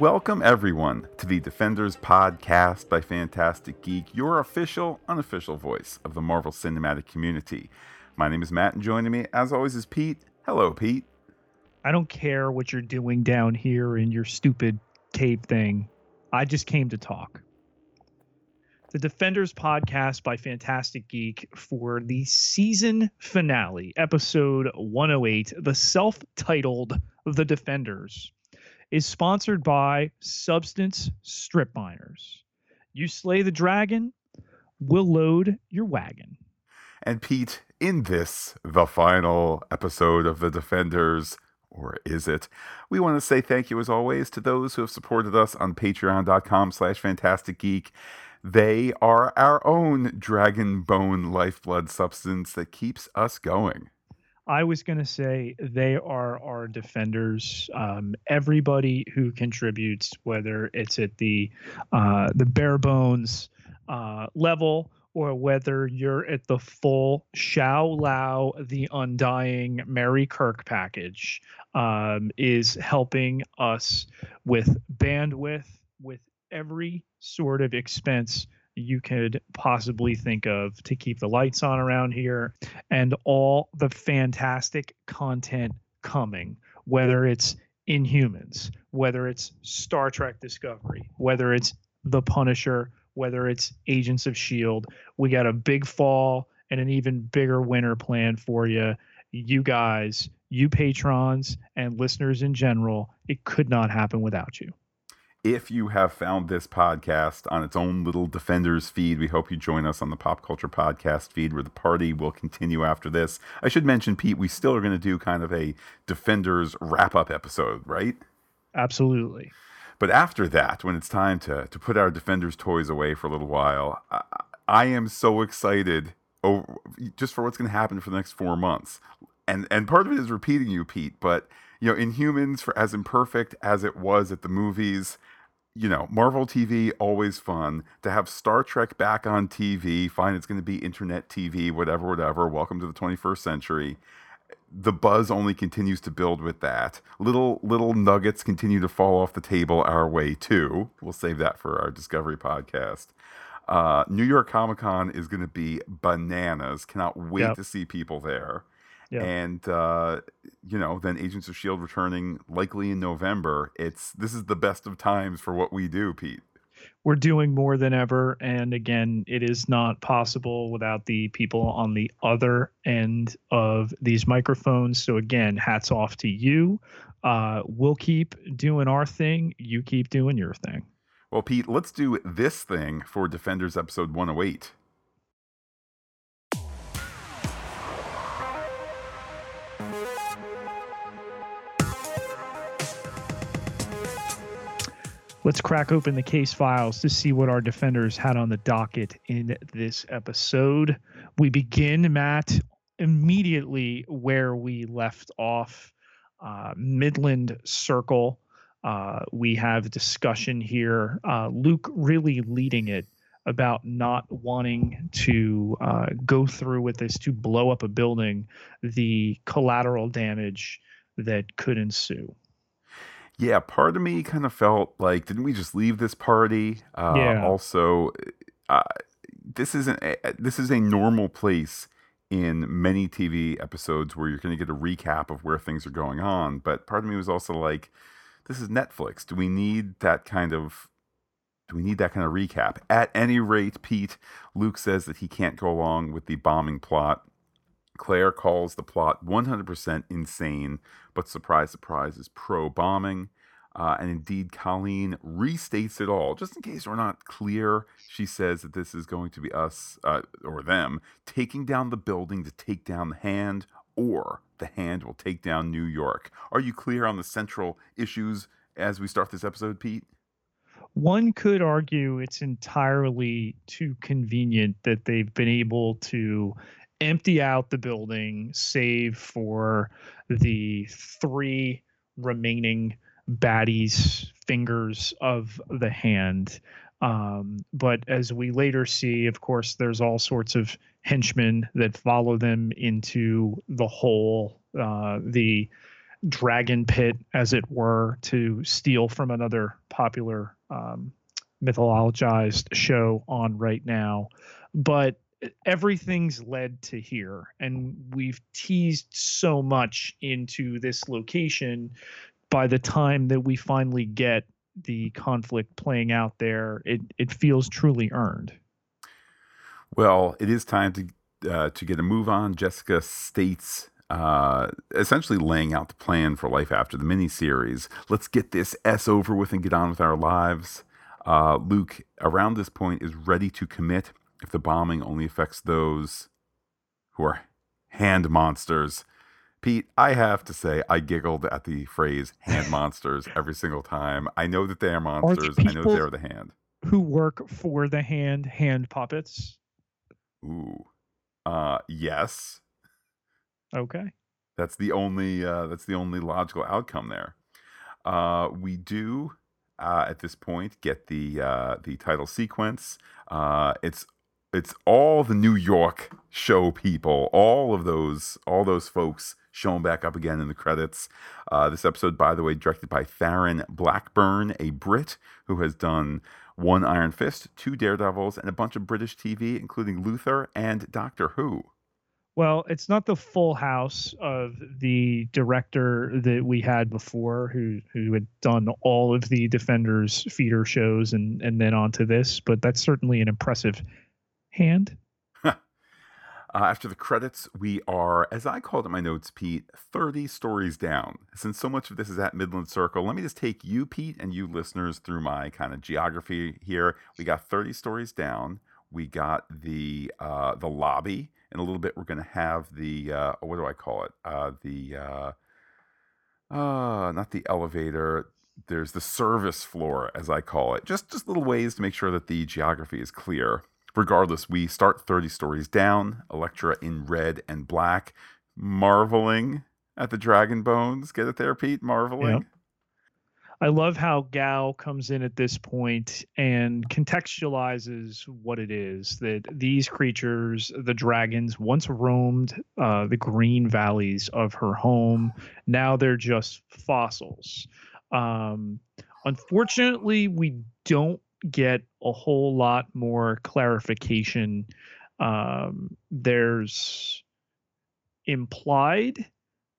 Welcome, everyone, to the Defenders podcast by Fantastic Geek, your official, unofficial voice of the Marvel Cinematic community. My name is Matt, and joining me, as always, is Pete. Hello, Pete. I don't care what you're doing down here in your stupid cave thing. I just came to talk. The Defenders podcast by Fantastic Geek for the season finale, episode 108, the self titled The Defenders is sponsored by Substance Strip Miners. You slay the dragon, we'll load your wagon. And Pete, in this, the final episode of The Defenders, or is it? We want to say thank you as always to those who have supported us on patreon.com slash fantastic geek. They are our own dragon bone lifeblood substance that keeps us going. I was going to say they are our defenders. Um, everybody who contributes, whether it's at the uh, the bare bones uh, level or whether you're at the full Shou Lao, the Undying Mary Kirk package, um, is helping us with bandwidth, with every sort of expense you could possibly think of to keep the lights on around here and all the fantastic content coming, whether it's Inhumans, whether it's Star Trek Discovery, whether it's The Punisher, whether it's Agents of S.H.I.E.L.D. We got a big fall and an even bigger winter plan for you. You guys, you patrons, and listeners in general, it could not happen without you. If you have found this podcast on its own little Defenders feed, we hope you join us on the Pop Culture Podcast feed where the party will continue after this. I should mention, Pete, we still are going to do kind of a Defenders wrap up episode, right? Absolutely. But after that, when it's time to, to put our Defenders toys away for a little while, I, I am so excited over, just for what's going to happen for the next four months. And, and part of it is repeating you, Pete, but you know, Inhumans, for as imperfect as it was at the movies, you know, Marvel TV always fun to have Star Trek back on TV. Fine, it's going to be internet TV, whatever, whatever. Welcome to the 21st century. The buzz only continues to build with that. Little little nuggets continue to fall off the table our way too. We'll save that for our Discovery podcast. Uh, New York Comic Con is going to be bananas. Cannot wait yep. to see people there. Yeah. And uh, you know, then Agents of Shield returning likely in November. It's this is the best of times for what we do, Pete. We're doing more than ever, and again, it is not possible without the people on the other end of these microphones. So again, hats off to you. Uh, we'll keep doing our thing. You keep doing your thing. Well, Pete, let's do this thing for Defenders episode 108. Let's crack open the case files to see what our defenders had on the docket in this episode. We begin, Matt, immediately where we left off uh, Midland Circle. Uh, we have discussion here. Uh, Luke really leading it about not wanting to uh, go through with this to blow up a building, the collateral damage that could ensue yeah, part of me kind of felt like, didn't we just leave this party? Uh, yeah. Also, uh, this isn't a, this is a normal place in many TV episodes where you're going to get a recap of where things are going on. But part of me was also like, this is Netflix. Do we need that kind of do we need that kind of recap? At any rate, Pete, Luke says that he can't go along with the bombing plot Claire calls the plot 100% insane, but surprise, surprise, is pro bombing. Uh, and indeed, Colleen restates it all. Just in case we're not clear, she says that this is going to be us, uh, or them, taking down the building to take down the hand, or the hand will take down New York. Are you clear on the central issues as we start this episode, Pete? One could argue it's entirely too convenient that they've been able to empty out the building, save for the three remaining baddies' fingers of the hand. Um, but as we later see, of course, there's all sorts of henchmen that follow them into the hole. Uh, the dragon pit, as it were, to steal from another popular um, mythologized show on right now. But everything's led to here and we've teased so much into this location by the time that we finally get the conflict playing out there it it feels truly earned well it is time to uh, to get a move on jessica states uh, essentially laying out the plan for life after the miniseries. Let's get this S over with and get on with our lives. Uh, Luke, around this point, is ready to commit if the bombing only affects those who are hand monsters. Pete, I have to say, I giggled at the phrase hand monsters every single time. I know that they are monsters. I know they're the hand. Who work for the hand, hand puppets? Ooh. Uh yes. Okay. That's the only uh that's the only logical outcome there. Uh we do uh, at this point get the uh, the title sequence. Uh, it's it's all the New York show people, all of those, all those folks showing back up again in the credits. Uh, this episode, by the way, directed by Farren Blackburn, a Brit who has done one Iron Fist, two Daredevils, and a bunch of British TV, including Luther and Doctor Who. Well, it's not the full house of the director that we had before, who who had done all of the Defenders feeder shows and and then onto this, but that's certainly an impressive hand. Uh, after the credits, we are, as I called it my notes, Pete, 30 stories down. Since so much of this is at Midland Circle, let me just take you, Pete, and you listeners through my kind of geography here. We got 30 stories down. We got the uh, the lobby. In a little bit, we're going to have the uh, what do I call it? Uh, the uh, uh, not the elevator. There's the service floor, as I call it. Just just little ways to make sure that the geography is clear regardless, we start 30 stories down, Elektra in red and black, marveling at the dragon bones. Get it there, Pete? Marveling. I love how Gao comes in at this point and contextualizes what it is that these creatures, the dragons, once roamed uh, the green valleys of her home. Now they're just fossils. Um, unfortunately, we don't get a whole lot more clarification. Um, there's implied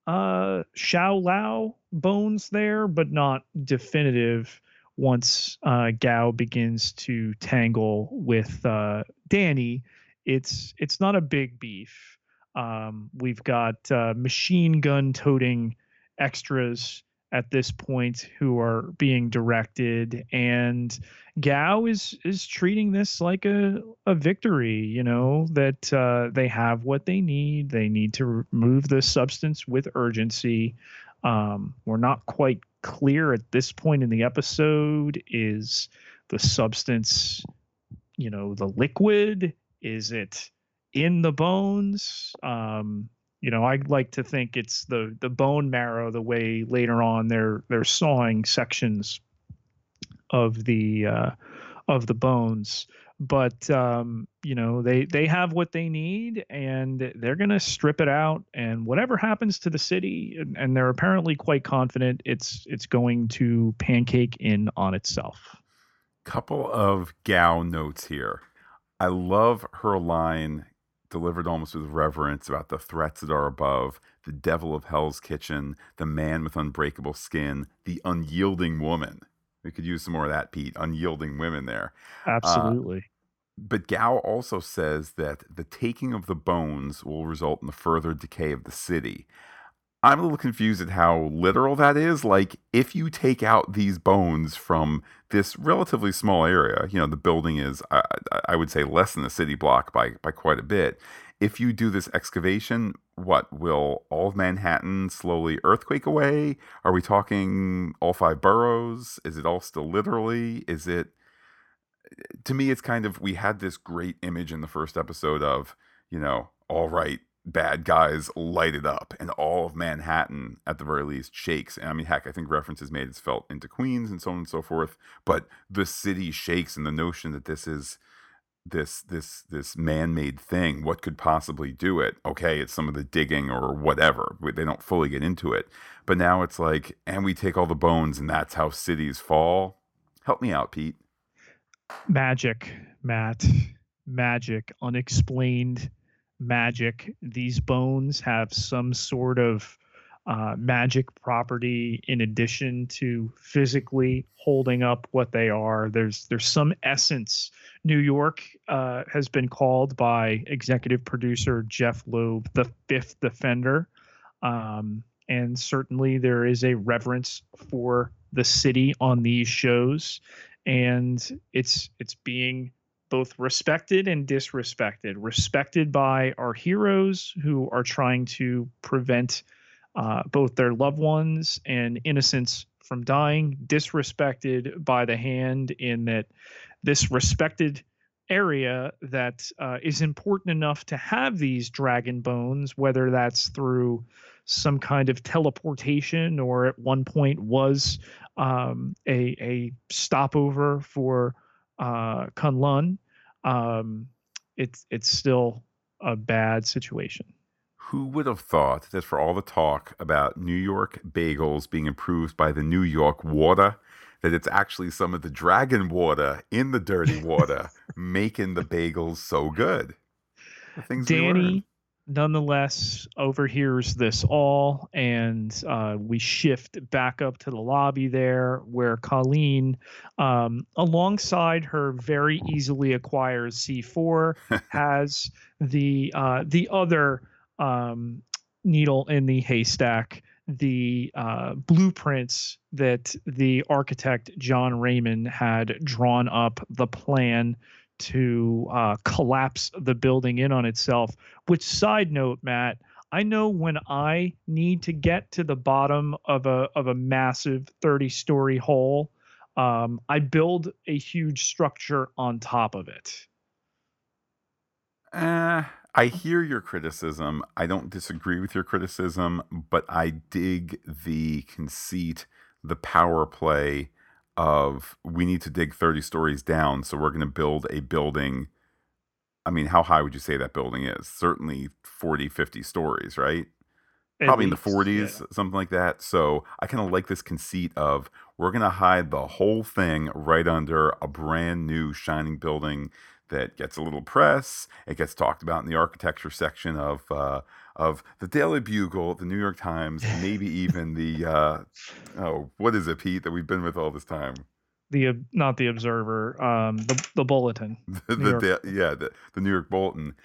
uh, Shou-Lao bones there, but not definitive once uh, Gao begins to tangle with uh, Danny. It's it's not a big beef. Um, we've got uh, machine gun toting extras at this point who are being directed and Gao is is treating this like a, a victory, you know, that uh, they have what they need. They need to remove the substance with urgency. Um, we're not quite clear at this point in the episode. Is the substance, you know, the liquid? Is it in the bones? Um, you know, I like to think it's the the bone marrow. The way later on they're they're sawing sections of the uh, of the bones, but um, you know they they have what they need, and they're gonna strip it out. And whatever happens to the city, and, and they're apparently quite confident it's it's going to pancake in on itself. Couple of Gao notes here. I love her line delivered almost with reverence about the threats that are above, the devil of hell's kitchen, the man with unbreakable skin, the unyielding woman. We could use some more of that, Pete. Unyielding women there. Uh, Absolutely. Uh, but Gao also says that the taking of the bones will result in the further decay of the city. I'm a little confused at how literal that is. Like, if you take out these bones from this relatively small area, you know, the building is, I, I would say, less than a city block by, by quite a bit. If you do this excavation, what will all of Manhattan slowly earthquake away? Are we talking all five boroughs? Is it all still literally? Is it, to me, it's kind of, we had this great image in the first episode of, you know, all right, bad guys light it up and all of Manhattan at the very least shakes. And I mean, heck, I think references made it's felt into Queens and so on and so forth. But the city shakes and the notion that this is this this this man-made thing what could possibly do it okay it's some of the digging or whatever they don't fully get into it but now it's like and we take all the bones and that's how cities fall help me out pete magic matt magic unexplained magic these bones have some sort of uh, magic property in addition to physically holding up what they are. There's there's some essence. New York uh, has been called by executive producer Jeff Loeb the fifth defender, um, and certainly there is a reverence for the city on these shows, and it's it's being both respected and disrespected. Respected by our heroes who are trying to prevent uh, both their loved ones and innocents from dying, disrespected by the hand in that this respected area that uh, is important enough to have these dragon bones, whether that's through some kind of teleportation or at one point was um, a, a stopover for uh, Kunlun, um, it's it's still a bad situation. Who would have thought that for all the talk about New York bagels being improved by the New York water, that it's actually some of the dragon water in the dirty water making the bagels so good? Danny nonetheless overhears this all, and uh, we shift back up to the lobby there, where Colleen, um, alongside her very easily acquired C4, has the uh, the other um, needle in the haystack the uh, blueprints that the architect John Raymond had drawn up the plan to uh, collapse the building in on itself. Which, side note, Matt, I know when I need to get to the bottom of a of a massive thirty story hole, um, I build a huge structure on top of it. Uh, I hear your criticism. I don't disagree with your criticism, but I dig the conceit, the power play of we need to dig 30 stories down, so we're going to build a building. I mean, how high would you say that building is? Certainly 40, 50 stories, right? At Probably least, in the 40s, yeah. something like that. So I kind of like this conceit of we're going to hide the whole thing right under a brand new shining building that gets a little press. It gets talked about in the architecture section of uh, of the Daily Bugle, the New York Times, maybe even the uh, oh, what is it, Pete? That we've been with all this time. The not the Observer, um, the the Bulletin. the, the yeah, the, the New York Bulletin.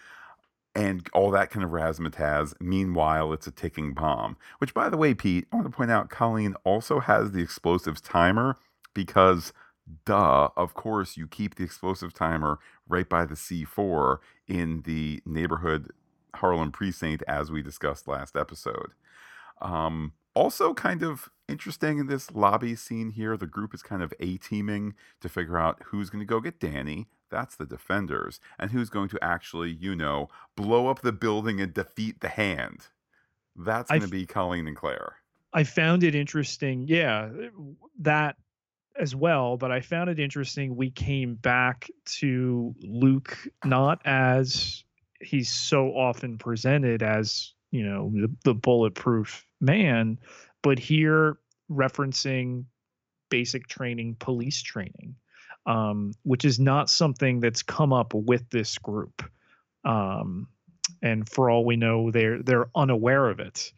And all that kind of razzmatazz. Meanwhile, it's a ticking bomb. Which, by the way, Pete, I want to point out, Colleen also has the explosives timer because duh, of course, you keep the explosive timer right by the C4 in the neighborhood Harlem precinct, as we discussed last episode. Um, also, kind of interesting in this lobby scene here, the group is kind of a teaming to figure out who's going to go get Danny. That's the defenders. And who's going to actually, you know, blow up the building and defeat the hand. That's going to be Colleen and Claire. I found it interesting. Yeah, that as well, but I found it interesting. We came back to Luke not as he's so often presented as, you know, the, the bulletproof man, but here referencing basic training, police training, um, which is not something that's come up with this group. Um, and for all we know, they're they're unaware of it.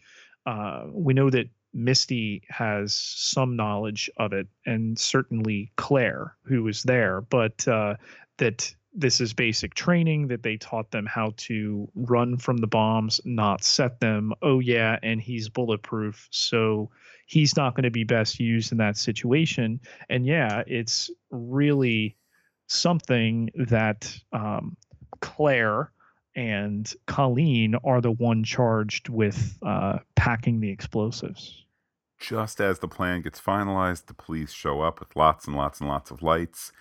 Uh, we know that Misty has some knowledge of it, and certainly Claire, who was there, but uh, that this is basic training, that they taught them how to run from the bombs, not set them. Oh, yeah, and he's bulletproof. So he's not going to be best used in that situation. And yeah, it's really something that um, Claire and Colleen are the one charged with uh, packing the explosives. Just as the plan gets finalized, the police show up with lots and lots and lots of lights.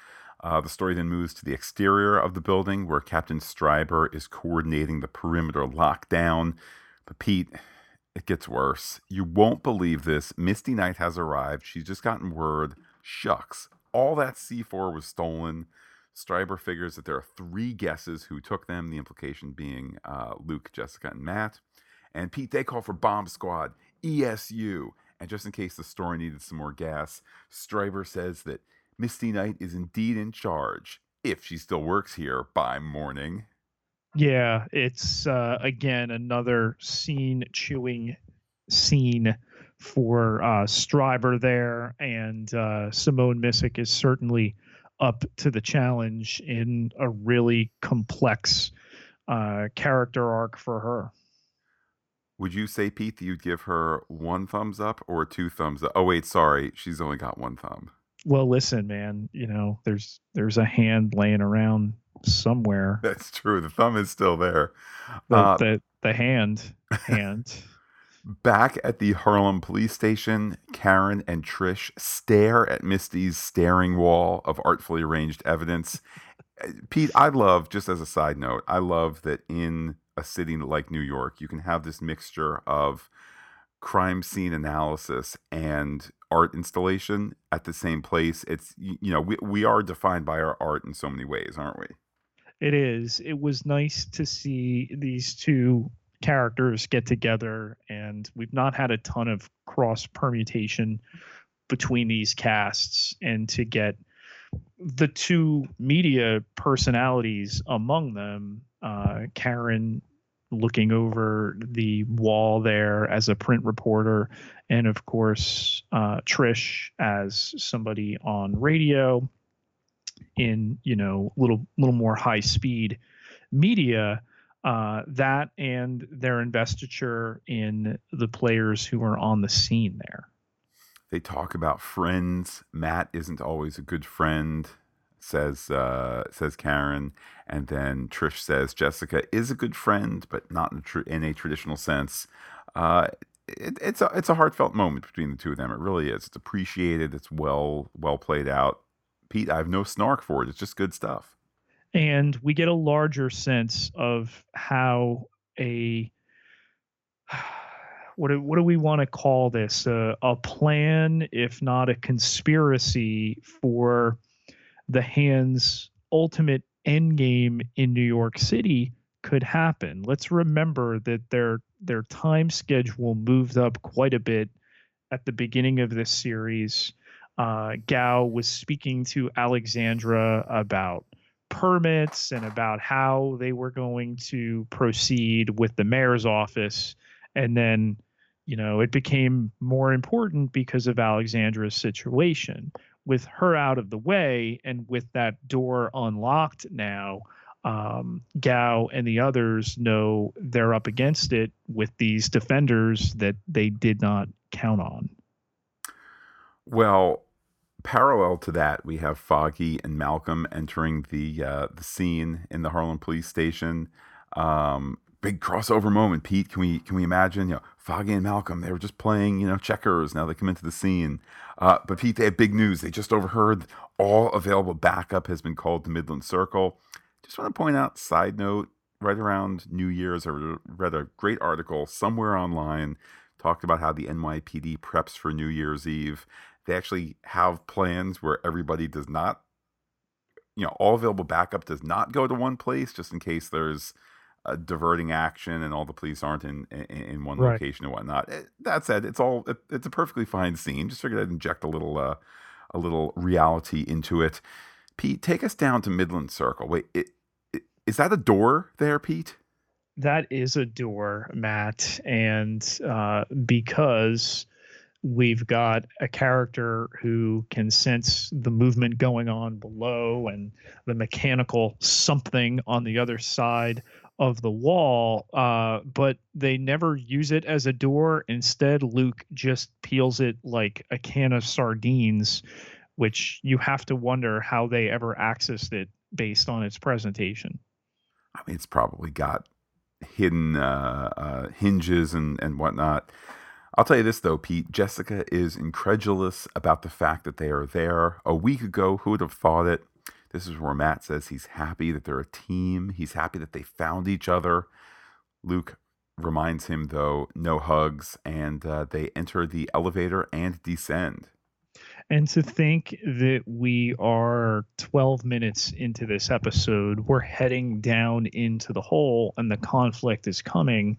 Uh, the story then moves to the exterior of the building where Captain Stryber is coordinating the perimeter lockdown. But Pete, it gets worse. You won't believe this. Misty Knight has arrived. She's just gotten word. Shucks, all that C4 was stolen. Stryber figures that there are three guesses who took them, the implication being uh, Luke, Jessica, and Matt. And Pete, they call for Bomb Squad, ESU. And just in case the story needed some more gas, Stryber says that Misty Knight is indeed in charge, if she still works here by morning. Yeah, it's uh, again another scene chewing scene for uh, Stryber there, and uh, Simone Missick is certainly up to the challenge in a really complex uh, character arc for her. Would you say, Pete, that you'd give her one thumbs up or two thumbs up? Oh, wait, sorry, she's only got one thumb. Well, listen, man. You know, there's there's a hand laying around somewhere. That's true. The thumb is still there. The uh, the, the hand hand. Back at the Harlem police station, Karen and Trish stare at Misty's staring wall of artfully arranged evidence. Uh, Pete, I love, just as a side note, I love that in a city like New York, you can have this mixture of crime scene analysis and art installation at the same place. It's, you know, we, we are defined by our art in so many ways, aren't we? It is. It was nice to see these two characters get together, and we've not had a ton of cross permutation between these casts, and to get the two media personalities among them, uh, Karen looking over the wall there as a print reporter, and of course uh, Trish as somebody on radio in you know little little more high speed media uh, that and their investiture in the players who are on the scene there. They talk about friends. Matt isn't always a good friend, says uh, says Karen, and then Trish says Jessica is a good friend, but not in a, tr- in a traditional sense. Uh, it, it's a it's a heartfelt moment between the two of them. It really is. It's appreciated. It's well well played out. Pete, I have no snark for it. It's just good stuff and we get a larger sense of how a what do, what do we want to call this uh, a plan if not a conspiracy for the hands ultimate end game in New York City could happen let's remember that their their time schedule moved up quite a bit at the beginning of this series uh, Gao was speaking to Alexandra about permits and about how they were going to proceed with the mayor's office. And then, you know, it became more important because of Alexandra's situation. With her out of the way and with that door unlocked now, um, Gao and the others know they're up against it with these defenders that they did not count on. Well, parallel to that, we have Foggy and Malcolm entering the uh, the scene in the Harlem police station. Um, big crossover moment, Pete. Can we can we imagine? You know, Foggy and Malcolm. They were just playing, you know, checkers. Now they come into the scene. Uh, but Pete, they have big news. They just overheard all available backup has been called to Midland Circle. Just want to point out, side note, right around New Year's, I read a great article somewhere online talked about how the NYPD preps for New Year's Eve they actually have plans where everybody does not, you know, all available backup does not go to one place just in case there's a diverting action and all the police aren't in in, in one right. location and whatnot. It, eh, that said, it's all it, it's a perfectly fine scene. Just figured I'd inject a little uh, a little reality into it. Pete, take us down to Midland Circle. Wait, it, it, is that a door there, Pete? That is a door, Matt, and uh, because we've got a character who can sense the movement going on below and the mechanical something on the other side of the wall, uh, but they never use it as a door. Instead, Luke just peels it like a can of sardines, which you have to wonder how they ever accessed it based on its presentation. I mean, it's probably got hidden uh, uh, hinges and, and whatnot. I'll tell you this though, Pete. Jessica is incredulous about the fact that they are there. A week ago, who would have thought it? This is where Matt says he's happy that they're a team. He's happy that they found each other. Luke reminds him, though, no hugs, and uh, they enter the elevator and descend. And to think that we are 12 minutes into this episode, we're heading down into the hole and the conflict is coming.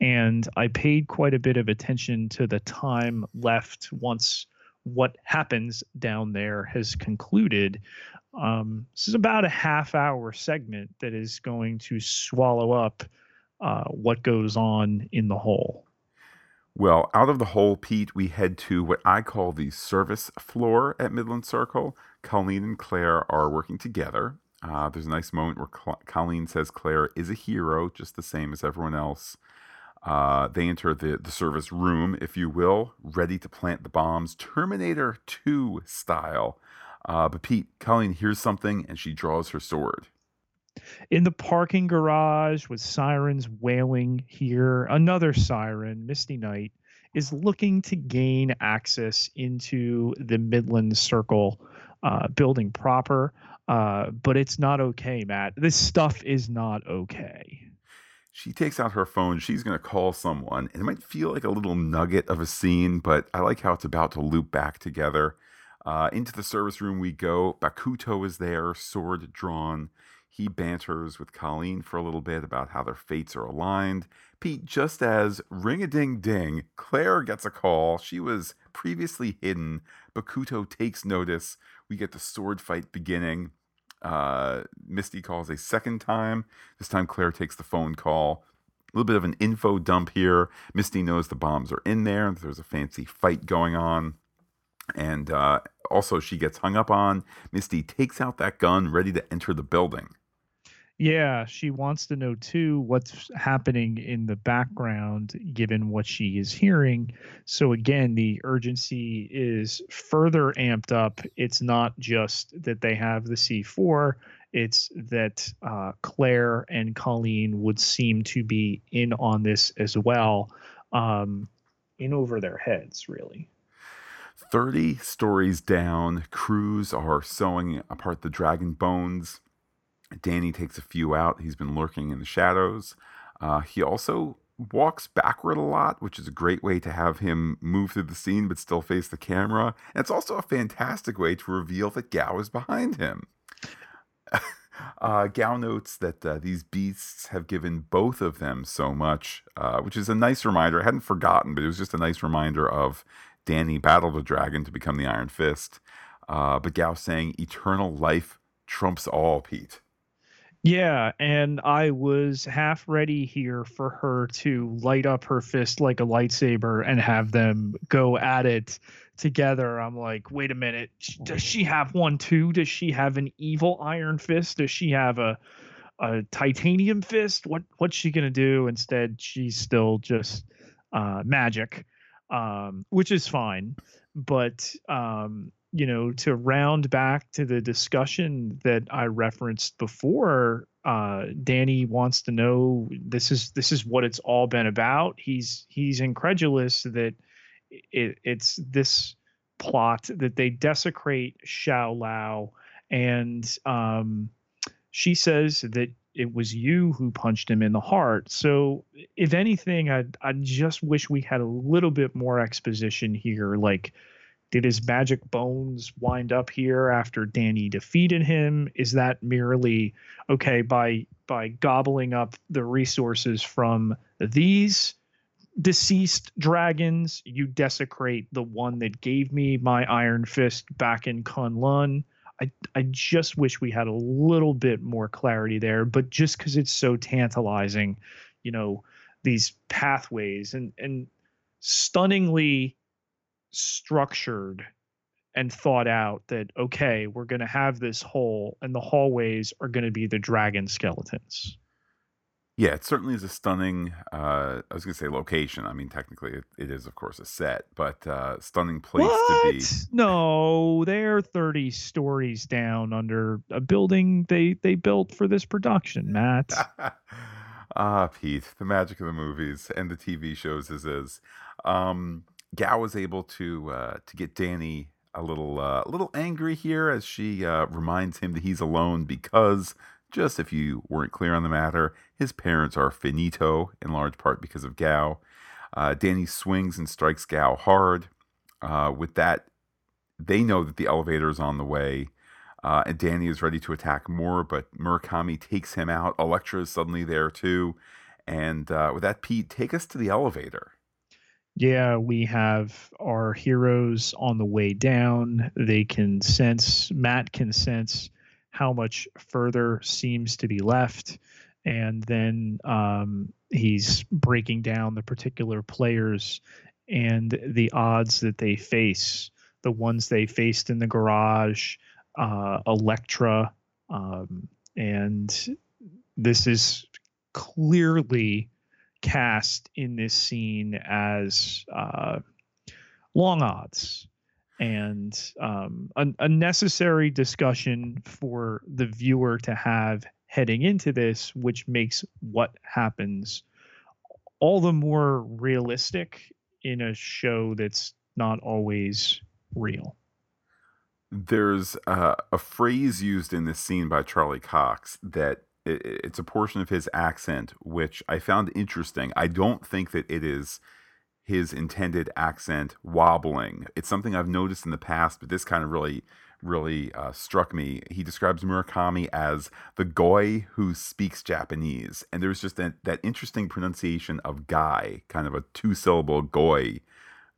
And I paid quite a bit of attention to the time left once what happens down there has concluded. Um, this is about a half hour segment that is going to swallow up uh, what goes on in the hole. Well, out of the hole, Pete, we head to what I call the service floor at Midland Circle. Colleen and Claire are working together. Uh, there's a nice moment where Cl- Colleen says Claire is a hero, just the same as everyone else. Uh, they enter the, the service room, if you will, ready to plant the bombs, Terminator 2 style. Uh, but Pete, Colleen hears something and she draws her sword. In the parking garage with sirens wailing here, another siren, Misty Knight, is looking to gain access into the Midland Circle uh, building proper. Uh, but it's not okay, Matt. This stuff is not okay. She takes out her phone. She's going to call someone. It might feel like a little nugget of a scene, but I like how it's about to loop back together. Uh, into the service room we go. Bakuto is there, sword drawn. He banters with Colleen for a little bit about how their fates are aligned. Pete, just as ring a ding ding, Claire gets a call. She was previously hidden. Bakuto takes notice. We get the sword fight beginning. Uh, Misty calls a second time. This time, Claire takes the phone call. A little bit of an info dump here. Misty knows the bombs are in there. There's a fancy fight going on. And uh, also, she gets hung up on. Misty takes out that gun, ready to enter the building. Yeah, she wants to know too what's happening in the background given what she is hearing. So again, the urgency is further amped up. It's not just that they have the C4, it's that uh, Claire and Colleen would seem to be in on this as well, um, in over their heads, really. 30 stories down, crews are sewing apart the dragon bones Danny takes a few out. He's been lurking in the shadows. Uh, he also walks backward a lot, which is a great way to have him move through the scene but still face the camera. And it's also a fantastic way to reveal that Gao is behind him. uh, Gao notes that uh, these beasts have given both of them so much, uh, which is a nice reminder. I hadn't forgotten, but it was just a nice reminder of Danny battled a dragon to become the Iron Fist. Uh, but Gao saying eternal life trumps all, Pete. Yeah, and I was half ready here for her to light up her fist like a lightsaber and have them go at it together. I'm like, wait a minute, does she have one too? Does she have an evil iron fist? Does she have a a titanium fist? What what's she gonna do? Instead, she's still just uh, magic, um, which is fine. But um, you know, to round back to the discussion that I referenced before, uh, Danny wants to know this is this is what it's all been about. He's he's incredulous that it, it's this plot that they desecrate Shou-Lao, and um, she says that it was you who punched him in the heart. So, if anything, I I just wish we had a little bit more exposition here, like did his magic bones wind up here after Danny defeated him? Is that merely okay by by gobbling up the resources from these deceased dragons, you desecrate the one that gave me my iron fist back in Kunlun? I I just wish we had a little bit more clarity there, but just because it's so tantalizing, you know, these pathways and and stunningly structured and thought out that okay we're going to have this hole and the hallways are going to be the dragon skeletons yeah it certainly is a stunning uh, i was going to say location i mean technically it, it is of course a set but uh, stunning place what? to be. No they're 30 stories down under a building they they built for this production matt. Ah pete the magic of the movies and the tv shows is is. Um Gao was able to uh, to get Danny a little uh, a little angry here as she uh, reminds him that he's alone because just if you weren't clear on the matter, his parents are finito in large part because of Gao. Uh, Danny swings and strikes Gao hard. Uh, with that, they know that the elevator is on the way. Uh, and Danny is ready to attack more, but Murakami takes him out. Elektra is suddenly there too. And uh, with that, Pete, take us to the elevator. Yeah, we have our heroes on the way down. They can sense, Matt can sense how much further seems to be left. And then um, he's breaking down the particular players and the odds that they face, the ones they faced in the garage, uh, Elektra. Um, and this is clearly cast in this scene as uh, long odds and um, a, necessary discussion for the viewer to have heading into this, which makes what happens all the more realistic in a show that's not always real. There's uh, a phrase used in this scene by Charlie Cox that it's a portion of his accent, which I found interesting. I don't think that it is his intended accent wobbling. It's something I've noticed in the past, but this kind of really, really uh, struck me. He describes Murakami as the goy who speaks Japanese. And there's just that, that interesting pronunciation of guy, kind of a two syllable goy,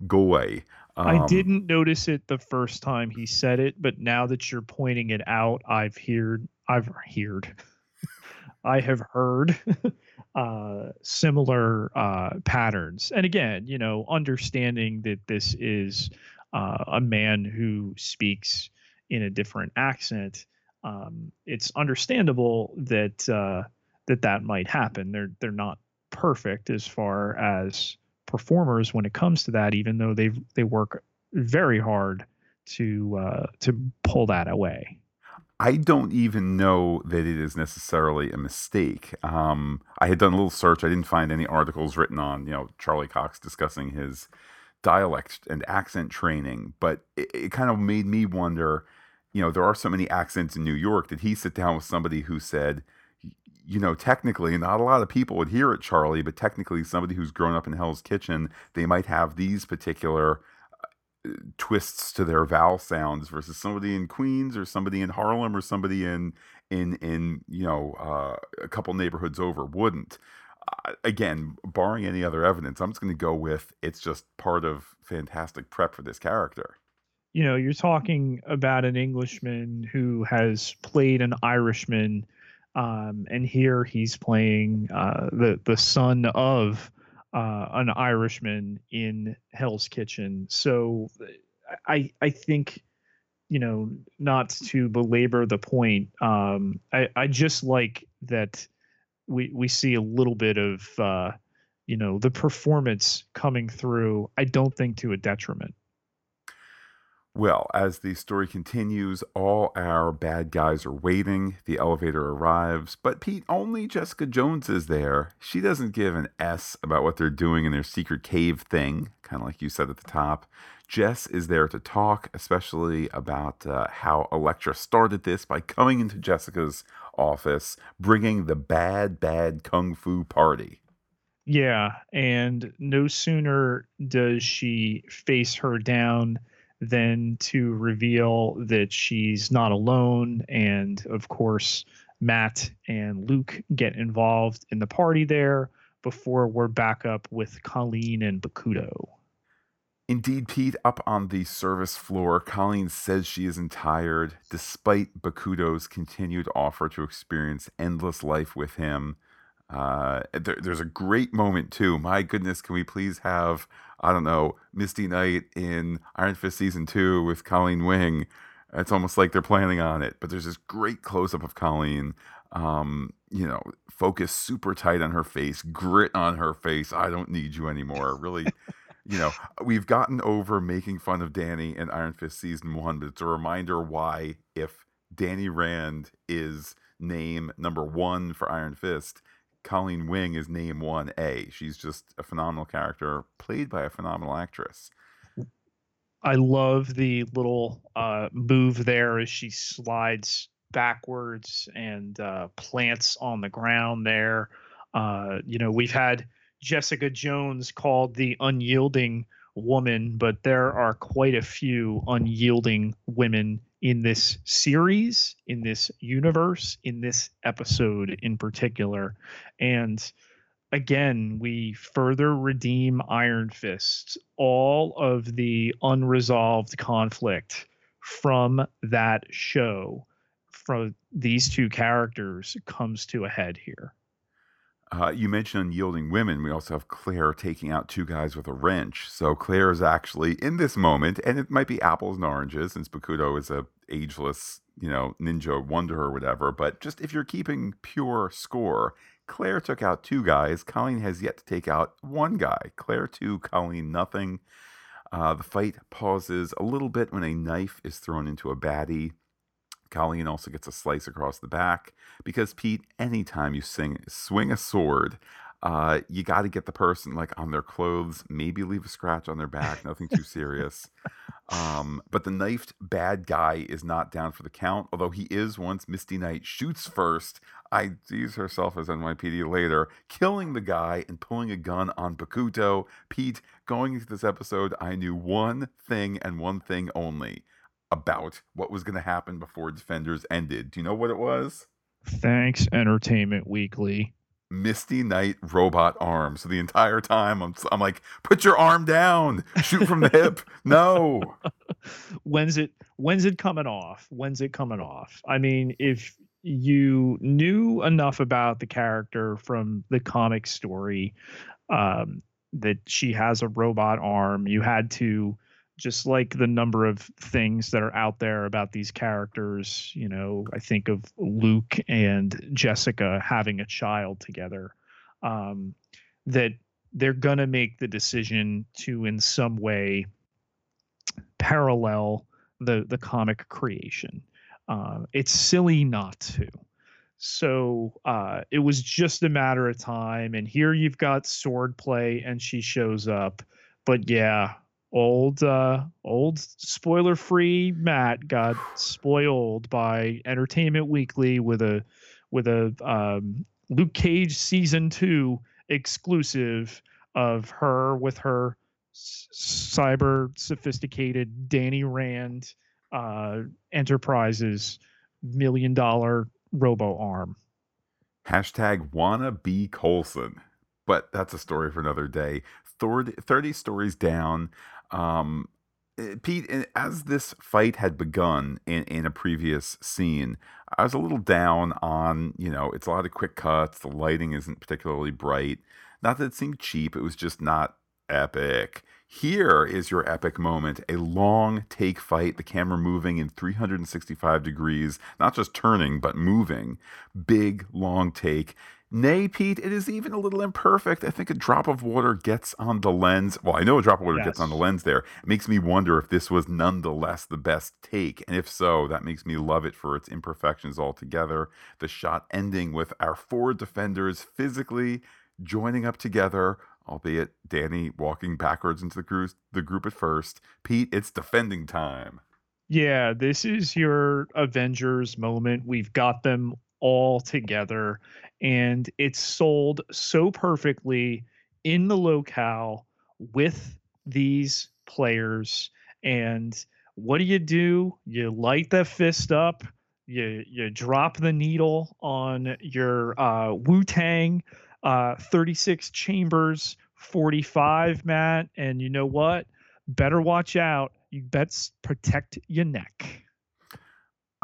goy. Um, I didn't notice it the first time he said it, but now that you're pointing it out, I've heard, I've heard. I have heard uh, similar uh, patterns. And again, you know, understanding that this is uh, a man who speaks in a different accent, um, it's understandable that uh, that that might happen. They're they're not perfect as far as performers when it comes to that, even though they they work very hard to uh, to pull that away. I don't even know that it is necessarily a mistake. Um, I had done a little search. I didn't find any articles written on, you know, Charlie Cox discussing his dialect and accent training, but it, it kind of made me wonder, you know, there are so many accents in New York. Did he sit down with somebody who said, you know, technically, not a lot of people would hear it, Charlie, but technically, somebody who's grown up in Hell's Kitchen, they might have these particular twists to their vowel sounds versus somebody in Queens or somebody in Harlem or somebody in in in you know uh, a couple neighborhoods over wouldn't. Uh, again, barring any other evidence, I'm just going to go with it's just part of fantastic prep for this character. You know, you're talking about an Englishman who has played an Irishman, um, and here he's playing uh, the the son of uh, an Irishman in Hell's Kitchen. So I I think you know not to belabor the point. Um, I I just like that we we see a little bit of uh, you know the performance coming through. I don't think to a detriment. Well, as the story continues, all our bad guys are waiting. The elevator arrives, but Pete, only Jessica Jones is there. She doesn't give an S about what they're doing in their secret cave thing, kind of like you said at the top. Jess is there to talk, especially about uh, how Elektra started this by coming into Jessica's office, bringing the bad, bad kung fu party. Yeah, and no sooner does she face her down then to reveal that she's not alone. And of course, Matt and Luke get involved in the party there before we're back up with Colleen and Bakuto. Indeed, Pete, up on the service floor, Colleen says she isn't tired, despite Bakuto's continued offer to experience endless life with him. Uh, there, there's a great moment, too. My goodness, can we please have I don't know, Misty Knight in Iron Fist season two with Colleen Wing. It's almost like they're planning on it. But there's this great close up of Colleen, um, you know, focus super tight on her face, grit on her face. I don't need you anymore. Really, you know, we've gotten over making fun of Danny in Iron Fist season one, but it's a reminder why if Danny Rand is name number one for Iron Fist, Colleen Wing is name 1A. She's just a phenomenal character played by a phenomenal actress. I love the little uh, move there as she slides backwards and uh, plants on the ground there. Uh, you know, we've had Jessica Jones called the unyielding woman, but there are quite a few unyielding women in this series, in this universe, in this episode in particular. And again, we further redeem Iron Fist, all of the unresolved conflict from that show from these two characters comes to a head here. Uh, you mentioned unyielding women. We also have Claire taking out two guys with a wrench. So Claire is actually in this moment, and it might be apples and oranges, since Bakuto is a ageless, you know, ninja wonder or whatever. But just if you're keeping pure score, Claire took out two guys. Colleen has yet to take out one guy. Claire two, Colleen nothing. Uh, the fight pauses a little bit when a knife is thrown into a baddie. Colleen also gets a slice across the back because Pete, anytime you sing swing a sword, uh, you got to get the person like on their clothes, maybe leave a scratch on their back, nothing too serious. Um, but the knifed bad guy is not down for the count, although he is once Misty Knight shoots first. I use herself as NYPD later, killing the guy and pulling a gun on Bakuto. Pete, going into this episode, I knew one thing and one thing only about what was going to happen before Defenders ended. Do you know what it was? Thanks, Entertainment Weekly. Misty Knight robot arm. So the entire time I'm, I'm like, put your arm down, shoot from the hip. No. when's it when's it coming off? When's it coming off? I mean, if you knew enough about the character from the comic story, um, that she has a robot arm, you had to just like the number of things that are out there about these characters. You know, I think of Luke and Jessica having a child together. Um, that they're going to make the decision to, in some way, parallel the the comic creation. Uh, it's silly not to. So uh, it was just a matter of time. And here you've got swordplay, and she shows up. But yeah, old uh old spoiler free Matt got spoiled by Entertainment Weekly with a with a um, Luke Cage season 2 exclusive of her with her cyber sophisticated Danny Rand uh, Enterprises million dollar robo arm. Hashtag wanna be Coulson. But that's a story for another day. 30 stories down. Um, eh, Pete, as this fight had begun in, in a previous scene, I was a little down on, you know, it's a lot of quick cuts. The lighting isn't particularly bright. Not that it seemed cheap, it was just not epic. Here is your epic moment a long take fight, the camera moving in 365 degrees, not just turning, but moving. Big, long take. Nay, Pete, it is even a little imperfect. I think a drop of water gets on the lens. Well, I know a drop of water yes. gets on the lens there. It makes me wonder if this was nonetheless the best take. And if so, that makes me love it for its imperfections altogether. The shot ending with our four defenders physically joining up together, albeit Danny walking backwards into the group, the group at first. Pete, it's defending time. Yeah, this is your Avengers moment. We've got them all together and it's sold so perfectly in the locale with these players and what do you do? You light the fist up you you drop the needle on your uh, wu-tang uh, 36 chambers 45 matt and you know what? Better watch out. You best protect your neck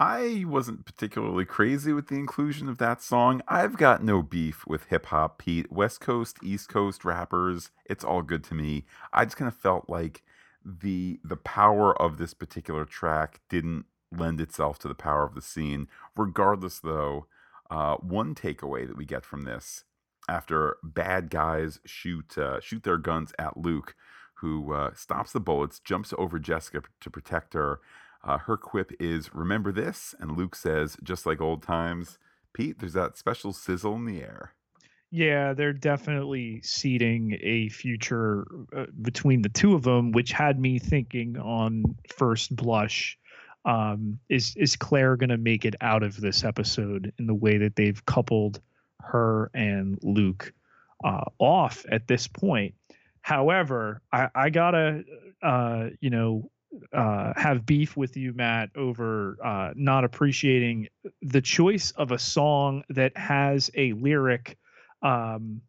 I wasn't particularly crazy with the inclusion of that song. I've got no beef with hip hop, Pete. West Coast, East Coast rappers, it's all good to me. I just kind of felt like the the power of this particular track didn't lend itself to the power of the scene. Regardless, though, uh, one takeaway that we get from this after bad guys shoot uh, shoot their guns at Luke, who uh, stops the bullets, jumps over Jessica to protect her. Uh, her quip is remember this, and Luke says, just like old times, Pete, there's that special sizzle in the air. Yeah, they're definitely seeding a future uh, between the two of them, which had me thinking on first blush. Um, is is Claire going to make it out of this episode in the way that they've coupled her and Luke uh, off at this point? However, I, I gotta, uh, you know, uh, have beef with you, Matt, over uh, not appreciating the choice of a song that has a lyric. Um,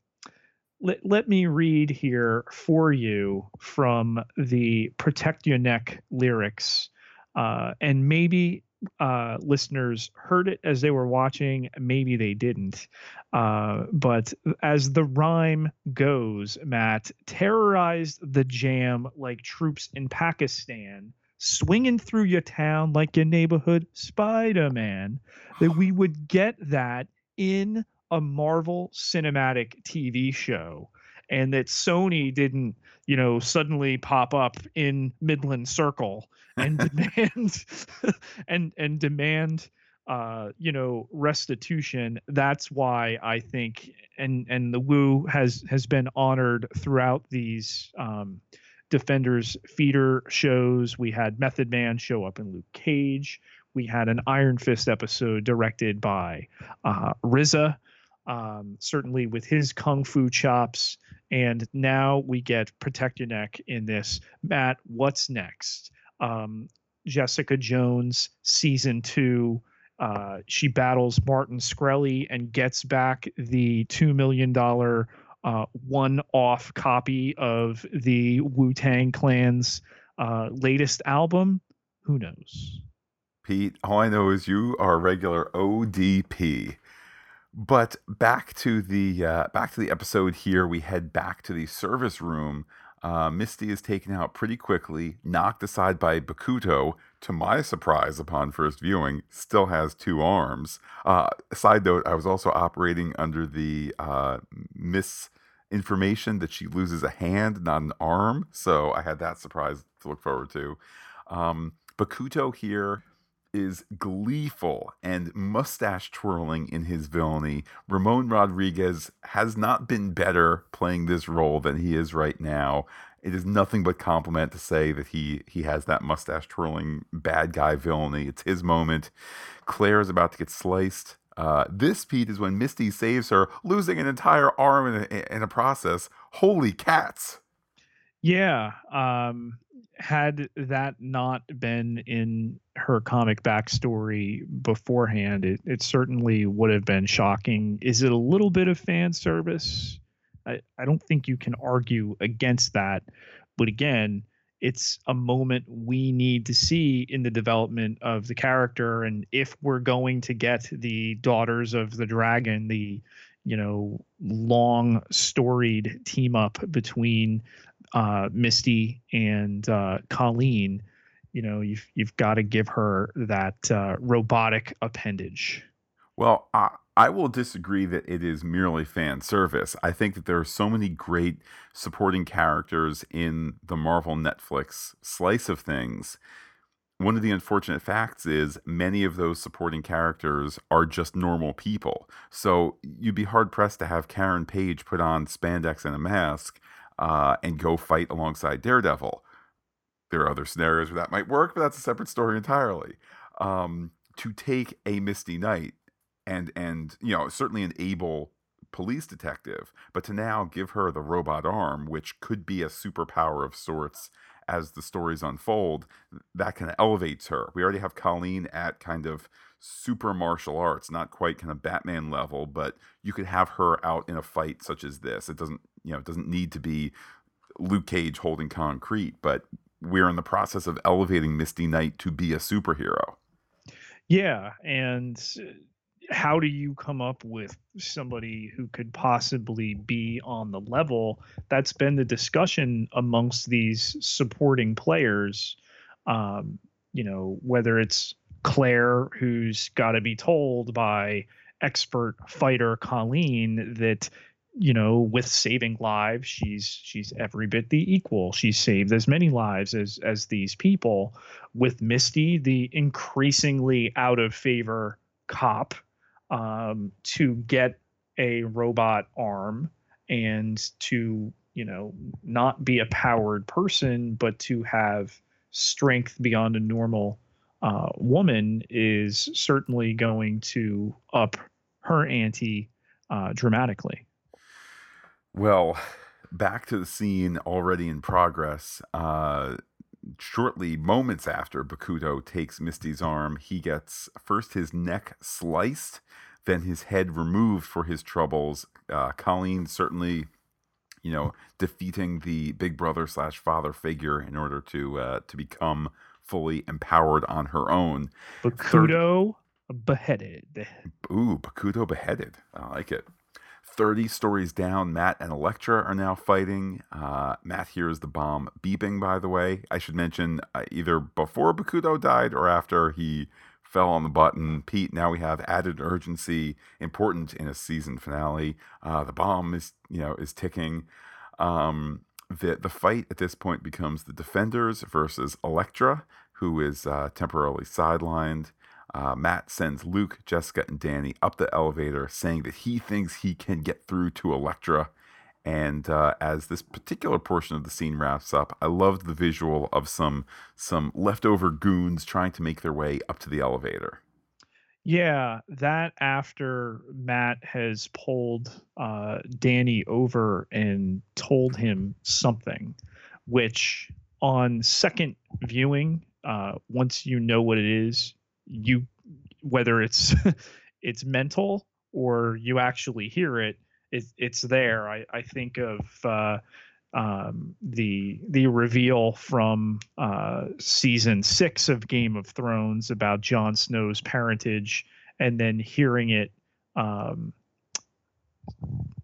let, let me read here for you from the Protect Your Neck lyrics. Uh, and maybe uh, listeners heard it as they were watching, maybe they didn't. Uh, but as the rhyme goes, Matt terrorized the jam like troops in Pakistan, swinging through your town like your neighborhood Spider Man. That we would get that in a Marvel cinematic TV show and that Sony didn't, you know, suddenly pop up in Midland Circle and demand and and demand uh, you know, restitution. That's why I think and and the wu has has been honored throughout these um Defenders feeder shows. We had Method Man show up in Luke Cage. We had an Iron Fist episode directed by uh, RZA, um, certainly with his kung fu chops. And now we get Protect Your Neck in this. Matt, what's next? Um, Jessica Jones, season two. Uh, she battles Martin Shkreli and gets back the $2 million uh, one off copy of the Wu Tang Clan's uh, latest album. Who knows? Pete, all I know is you are a regular ODB. But back to the uh, back to the episode here. We head back to the service room. Uh, Misty is taken out pretty quickly, knocked aside by Bakuto. To my surprise, upon first viewing, still has two arms. Uh, side note: I was also operating under the uh, misinformation that she loses a hand, not an arm. So I had that surprise to look forward to. Um, Bakuto here is gleeful and mustache twirling in his villainy. Ramon Rodriguez has not been better playing this role than he is right now. It is nothing but compliment to say that he he has that mustache twirling bad guy villainy. It's his moment. Claire is about to get sliced. Uh, this Pete is when Misty saves her, losing an entire arm in a, in a process. Holy cats! Yeah, um, had that not been in her comic backstory beforehand, it, it certainly would have been shocking. Is it a little bit of fan service? I, I don't think you can argue against that. But again, it's a moment we need to see in the development of the character. And if we're going to get the Daughters of the Dragon, the you know long storied team up between uh, Misty and uh, Colleen, you know, you've you've got to give her that uh, robotic appendage. Well, I, I will disagree that it is merely fan service. I think that there are so many great supporting characters in the Marvel Netflix slice of things. One of the unfortunate facts is many of those supporting characters are just normal people. So you'd be hard pressed to have Karen Page put on spandex and a mask uh, and go fight alongside Daredevil. There are other scenarios where that might work, but that's a separate story entirely. Um, to take a Misty Knight and and you know certainly an able police detective, but to now give her the robot arm, which could be a superpower of sorts as the stories unfold, that kind of elevates her. We already have Colleen at kind of super martial arts, not quite kind of Batman level, but you could have her out in a fight such as this. It doesn't, you know, it doesn't need to be Luke Cage holding concrete, but we're in the process of elevating Misty Knight to be a superhero. Yeah, and how do you come up with somebody who could possibly be on the level? That's been the discussion amongst these supporting players. Um, you know, whether it's Claire, who's got to be told by expert fighter Colleen that you know with saving lives she's she's every bit the equal. She's saved as many lives as as these people with misty the increasingly out of favor cop um, to get a robot arm and to you know not be a powered person but to have strength beyond a normal uh, woman is certainly going to up her ante uh, dramatically. Well, back to the scene already in progress. Uh, shortly, moments after Bakuto takes Misty's arm, he gets first his neck sliced, then his head removed for his troubles. Uh, Colleen certainly, you know, defeating the big brother slash father figure in order to uh, to become fully empowered on her own. Bakuto Third... beheaded. Ooh, Bakuto beheaded. I like it. 30 stories down, Matt and Elektra are now fighting. Uh, Matt hears the bomb beeping, by the way. I should mention uh, either before Bakuto died or after he fell on the button. Pete, now we have added urgency, important in a season finale. Uh, the bomb is, you know, is ticking. Um, the, the fight at this point becomes the Defenders versus Elektra, who is uh, temporarily sidelined. Uh, Matt sends Luke, Jessica, and Danny up the elevator, saying that he thinks he can get through to Elektra. And uh, as this particular portion of the scene wraps up, I loved the visual of some some leftover goons trying to make their way up to the elevator. Yeah, that after Matt has pulled uh, Danny over and told him something, which on second viewing, uh, once you know what it is, you whether it's it's mental or you actually hear it, it it's there. I, I think of uh, um, the the reveal from uh, season six of Game of Thrones about Jon Snow's parentage, and then hearing it um,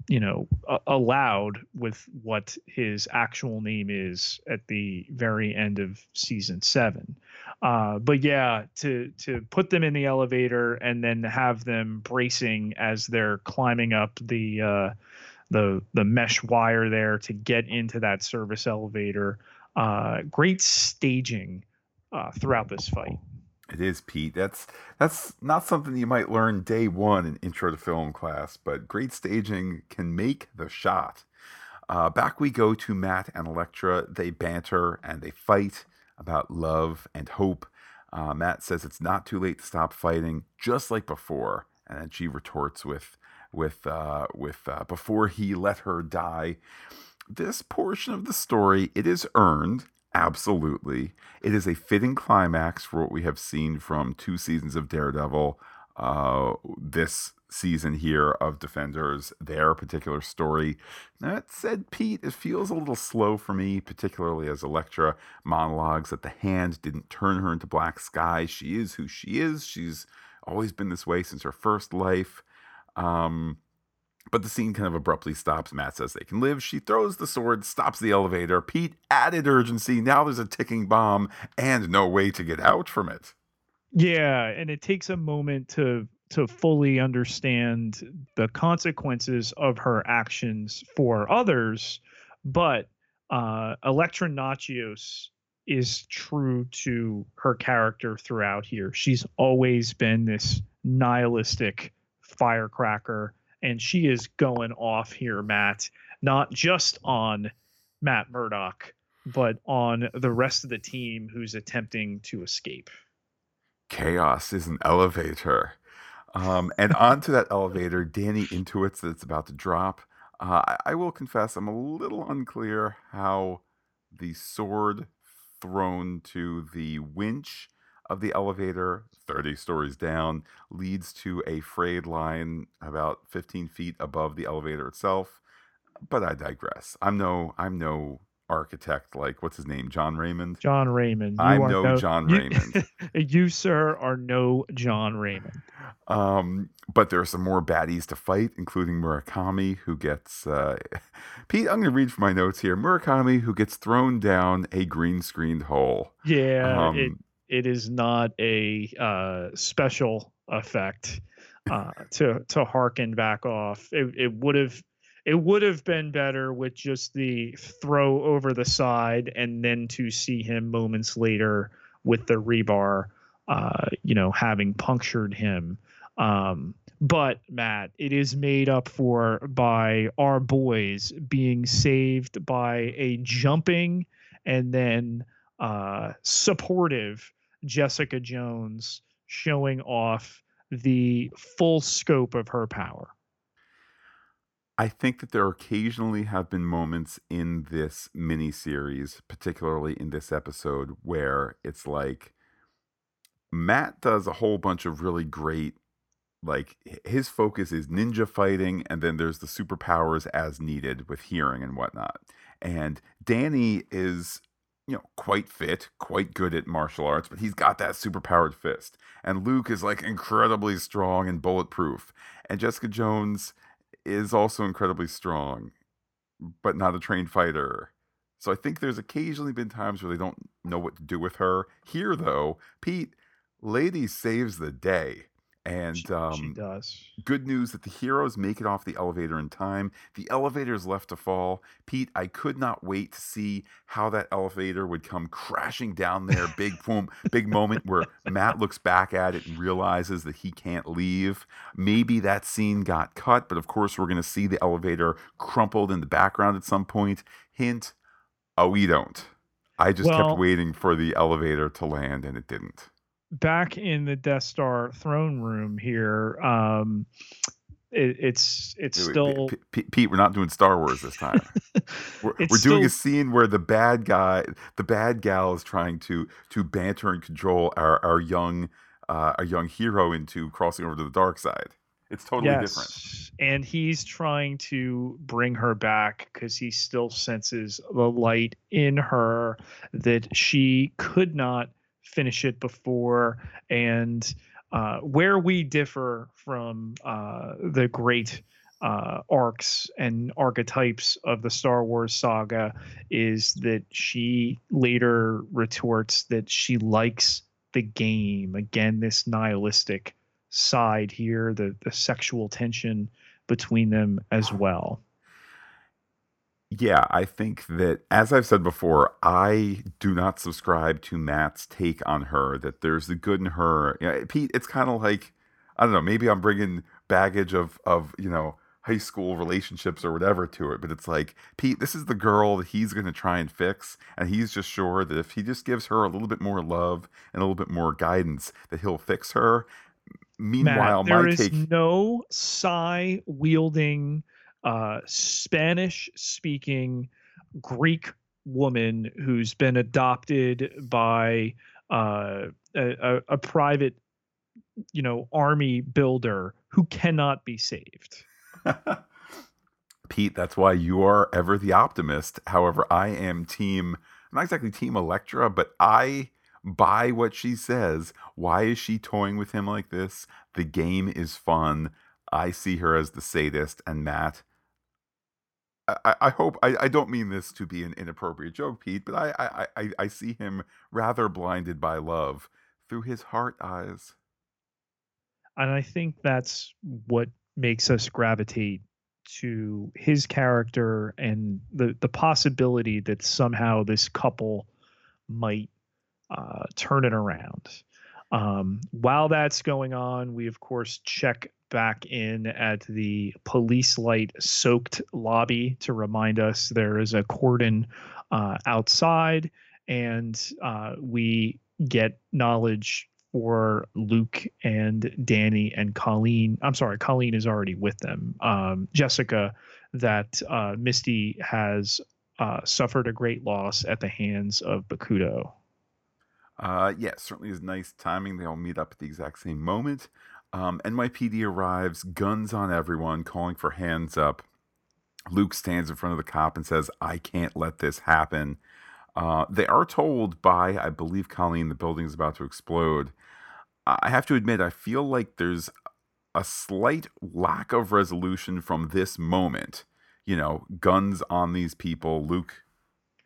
you know, uh, allowed with what his actual name is at the very end of season seven. Uh, but yeah, to to put them in the elevator and then have them bracing as they're climbing up the uh, the the mesh wire there to get into that service elevator. Uh, great staging uh, throughout this fight. It is, Pete. That's that's not something you might learn day one in intro to film class, but great staging can make the shot. Uh, back we go to Matt and Elektra. They banter and they fight about love and hope. Uh, Matt says it's not too late to stop fighting, just like before, and then she retorts with with uh, with uh, before he let her die. This portion of the story it is earned Absolutely. It is a fitting climax for what we have seen from two seasons of Daredevil. Uh, this season here of Defenders, their particular story. Now that said, Pete, it feels a little slow for me, particularly as Elektra monologues that the hand didn't turn her into Black Sky. She is who she is. She's always been this way since her first life. Um, but the scene kind of abruptly stops. Matt says they can live. She throws the sword, stops the elevator. Pete added urgency. Now there's a ticking bomb and no way to get out from it. Yeah, and it takes a moment to to fully understand the consequences of her actions for others, but uh Elektra Natchios is true to her character throughout here. She's always been this nihilistic firecracker and she is going off here, Matt, not just on Matt Murdock, but on the rest of the team who's attempting to escape. Chaos is an elevator. Um, and onto that elevator, Danny intuits that it's about to drop. Uh, I, I will confess, I'm a little unclear how the sword thrown to the winch of the elevator, 30 stories down, leads to a frayed line about 15 feet above the elevator itself. But I digress. I'm no I'm no architect like what's his name john raymond? John raymond. You i'm no, no, john you, raymond. you sir are no john raymond. Um but there are some more baddies to fight including murakami who gets uh pete i'm going to read from my notes here. Murakami who gets thrown down a green screened hole. Yeah um, it, it is not a uh, special effect uh, to to harken back off. It, would have it would have been better with just the throw over the side and then to see him moments later with the rebar, uh, you know, having punctured him. Um, but Matt, it is made up for by our boys being saved by a jumping and then uh, supportive Jessica Jones showing off the full scope of her power. I think that there occasionally have been moments in this miniseries, particularly in this episode, where it's like Matt does a whole bunch of really great, like his focus is ninja fighting, and then there's the superpowers as needed with hearing and whatnot. And Danny is, you know, quite fit, quite good at martial arts, but he's got that superpowered fist. And Luke is like incredibly strong and bulletproof. And Jessica Jones is also incredibly strong, but not a trained fighter. So I think there's occasionally been times where they don't know what to do with her. Here, though, Pete, Lady saves the day. And she, um, she does. Good news that the heroes make it off the elevator in time. The elevator is left to fall. Pete, I could not wait to see how that elevator would come crashing down there. Big boom, big moment where Matt looks back at it and realizes that he can't leave. Maybe that scene got cut, but of course we're going to see the elevator crumpled in the background at some point. Hint: Oh, we don't. I just well, kept waiting for the elevator to land, and it didn't back in the Death Star throne room here, um, it, it's it's still wait, Pete, Pete, We're not doing Star Wars this time. we're, we're doing a scene where the bad guy, the bad gal, is trying to to banter and control our our young uh, our young hero into crossing over to the dark side. It's totally yes. different. And he's trying to bring her back because he still senses the light in her that she could not finish it before and uh, where we differ from uh, the great uh, arcs and archetypes of the Star Wars saga is that she later retorts that she likes the game. Again, this nihilistic side here, the, the sexual tension between them as well. Yeah, I think that, as I've said before, I do not subscribe to Matt's take on her. That there's the good in her. You know, Pete, it's kind of like I don't know. Maybe I'm bringing baggage of of you know high school relationships or whatever to it, but it's like Pete, this is the girl that he's going to try and fix, and he's just sure that if he just gives her a little bit more love and a little bit more guidance, that he'll fix her. Meanwhile, Matt, there my is take no sai wielding uh, Spanish speaking Greek woman who's been adopted by uh, a, a, private, you know, army builder who cannot be saved. Pete, that's why you are ever the optimist. However, I am team, not exactly team Elektra, but I buy what she says. Why is she toying with him like this? The game is fun. I see her as the sadist, and Matt, I, hope I, I don't mean this to be an inappropriate joke, Pete, but I, I, I, I see him rather blinded by love through his heart eyes. And I think that's what makes us gravitate to his character and the the possibility that somehow this couple might uh, turn it around. Um, while that's going on, we of course check back in at the police light soaked lobby to remind us there is a cordon uh, outside, and uh, we get knowledge for Luke and Danny and Colleen. I'm sorry, Colleen is already with them. Um, Jessica, that uh, Misty has uh, suffered a great loss at the hands of Bakuto. Uh, yeah, certainly is nice timing. They all meet up at the exact same moment. Um, NYPD arrives, guns on everyone, calling for hands up. Luke stands in front of the cop and says, I can't let this happen. Uh, they are told by, I believe, Colleen, the building is about to explode. I have to admit, I feel like there's a slight lack of resolution from this moment. You know, guns on these people. Luke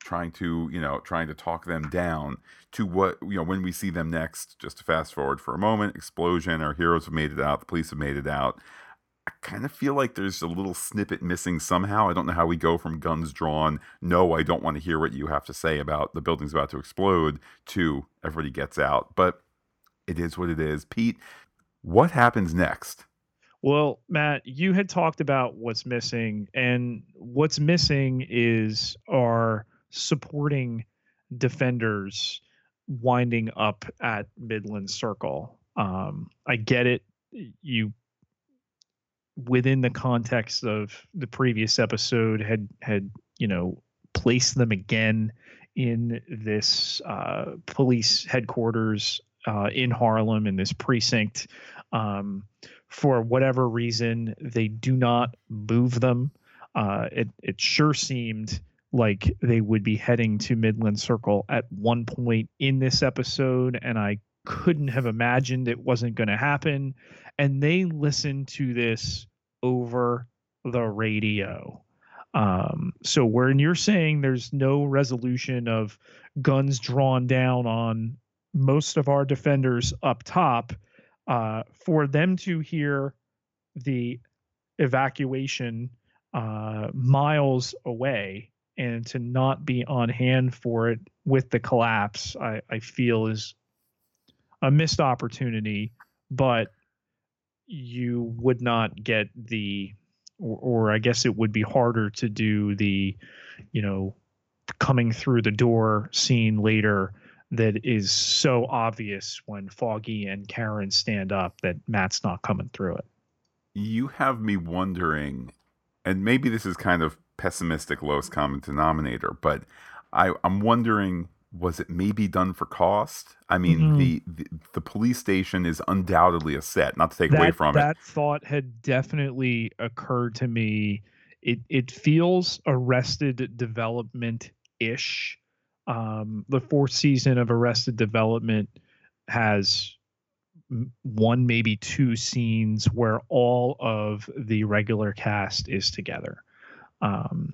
trying to you know trying to talk them down to what you know when we see them next just to fast forward for a moment explosion our heroes have made it out the police have made it out. I kind of feel like there's a little snippet missing somehow. I don't know how we go from guns drawn no i don't want to hear what you have to say about the building's about to explode to everybody gets out. But it is what it is. Pete what happens next? Well, Matt, you had talked about what's missing, and what's missing is our supporting defenders winding up at Midland Circle. Um, I get it. You within the context of the previous episode had had you know placed them again in this uh, police headquarters uh, in Harlem in this precinct. Um, for whatever reason, they do not move them. Uh, it it sure seemed like they would be heading to Midland Circle at one point in this episode, and I couldn't have imagined it wasn't going to happen. And they listened to this over the radio. Um, so when you're saying there's no resolution of guns drawn down on most of our defenders up top, uh, for them to hear the evacuation uh, miles away and to not be on hand for it with the collapse, I, I feel is a missed opportunity, but you would not get the, or, or I guess it would be harder to do the, you know, coming through the door scene later that is so obvious when Foggy and Karen stand up that Matt's not coming through it. You have me wondering, and maybe this is kind of pessimistic lowest common denominator, but I, I'm wondering was it maybe done for cost? I mean, mm-hmm. the, the, the police station is undoubtedly a set. Not to take that, away from that it. That thought had definitely occurred to me. It it feels Arrested Development ish. Um, the fourth season of Arrested Development has one maybe two scenes where all of the regular cast is together um,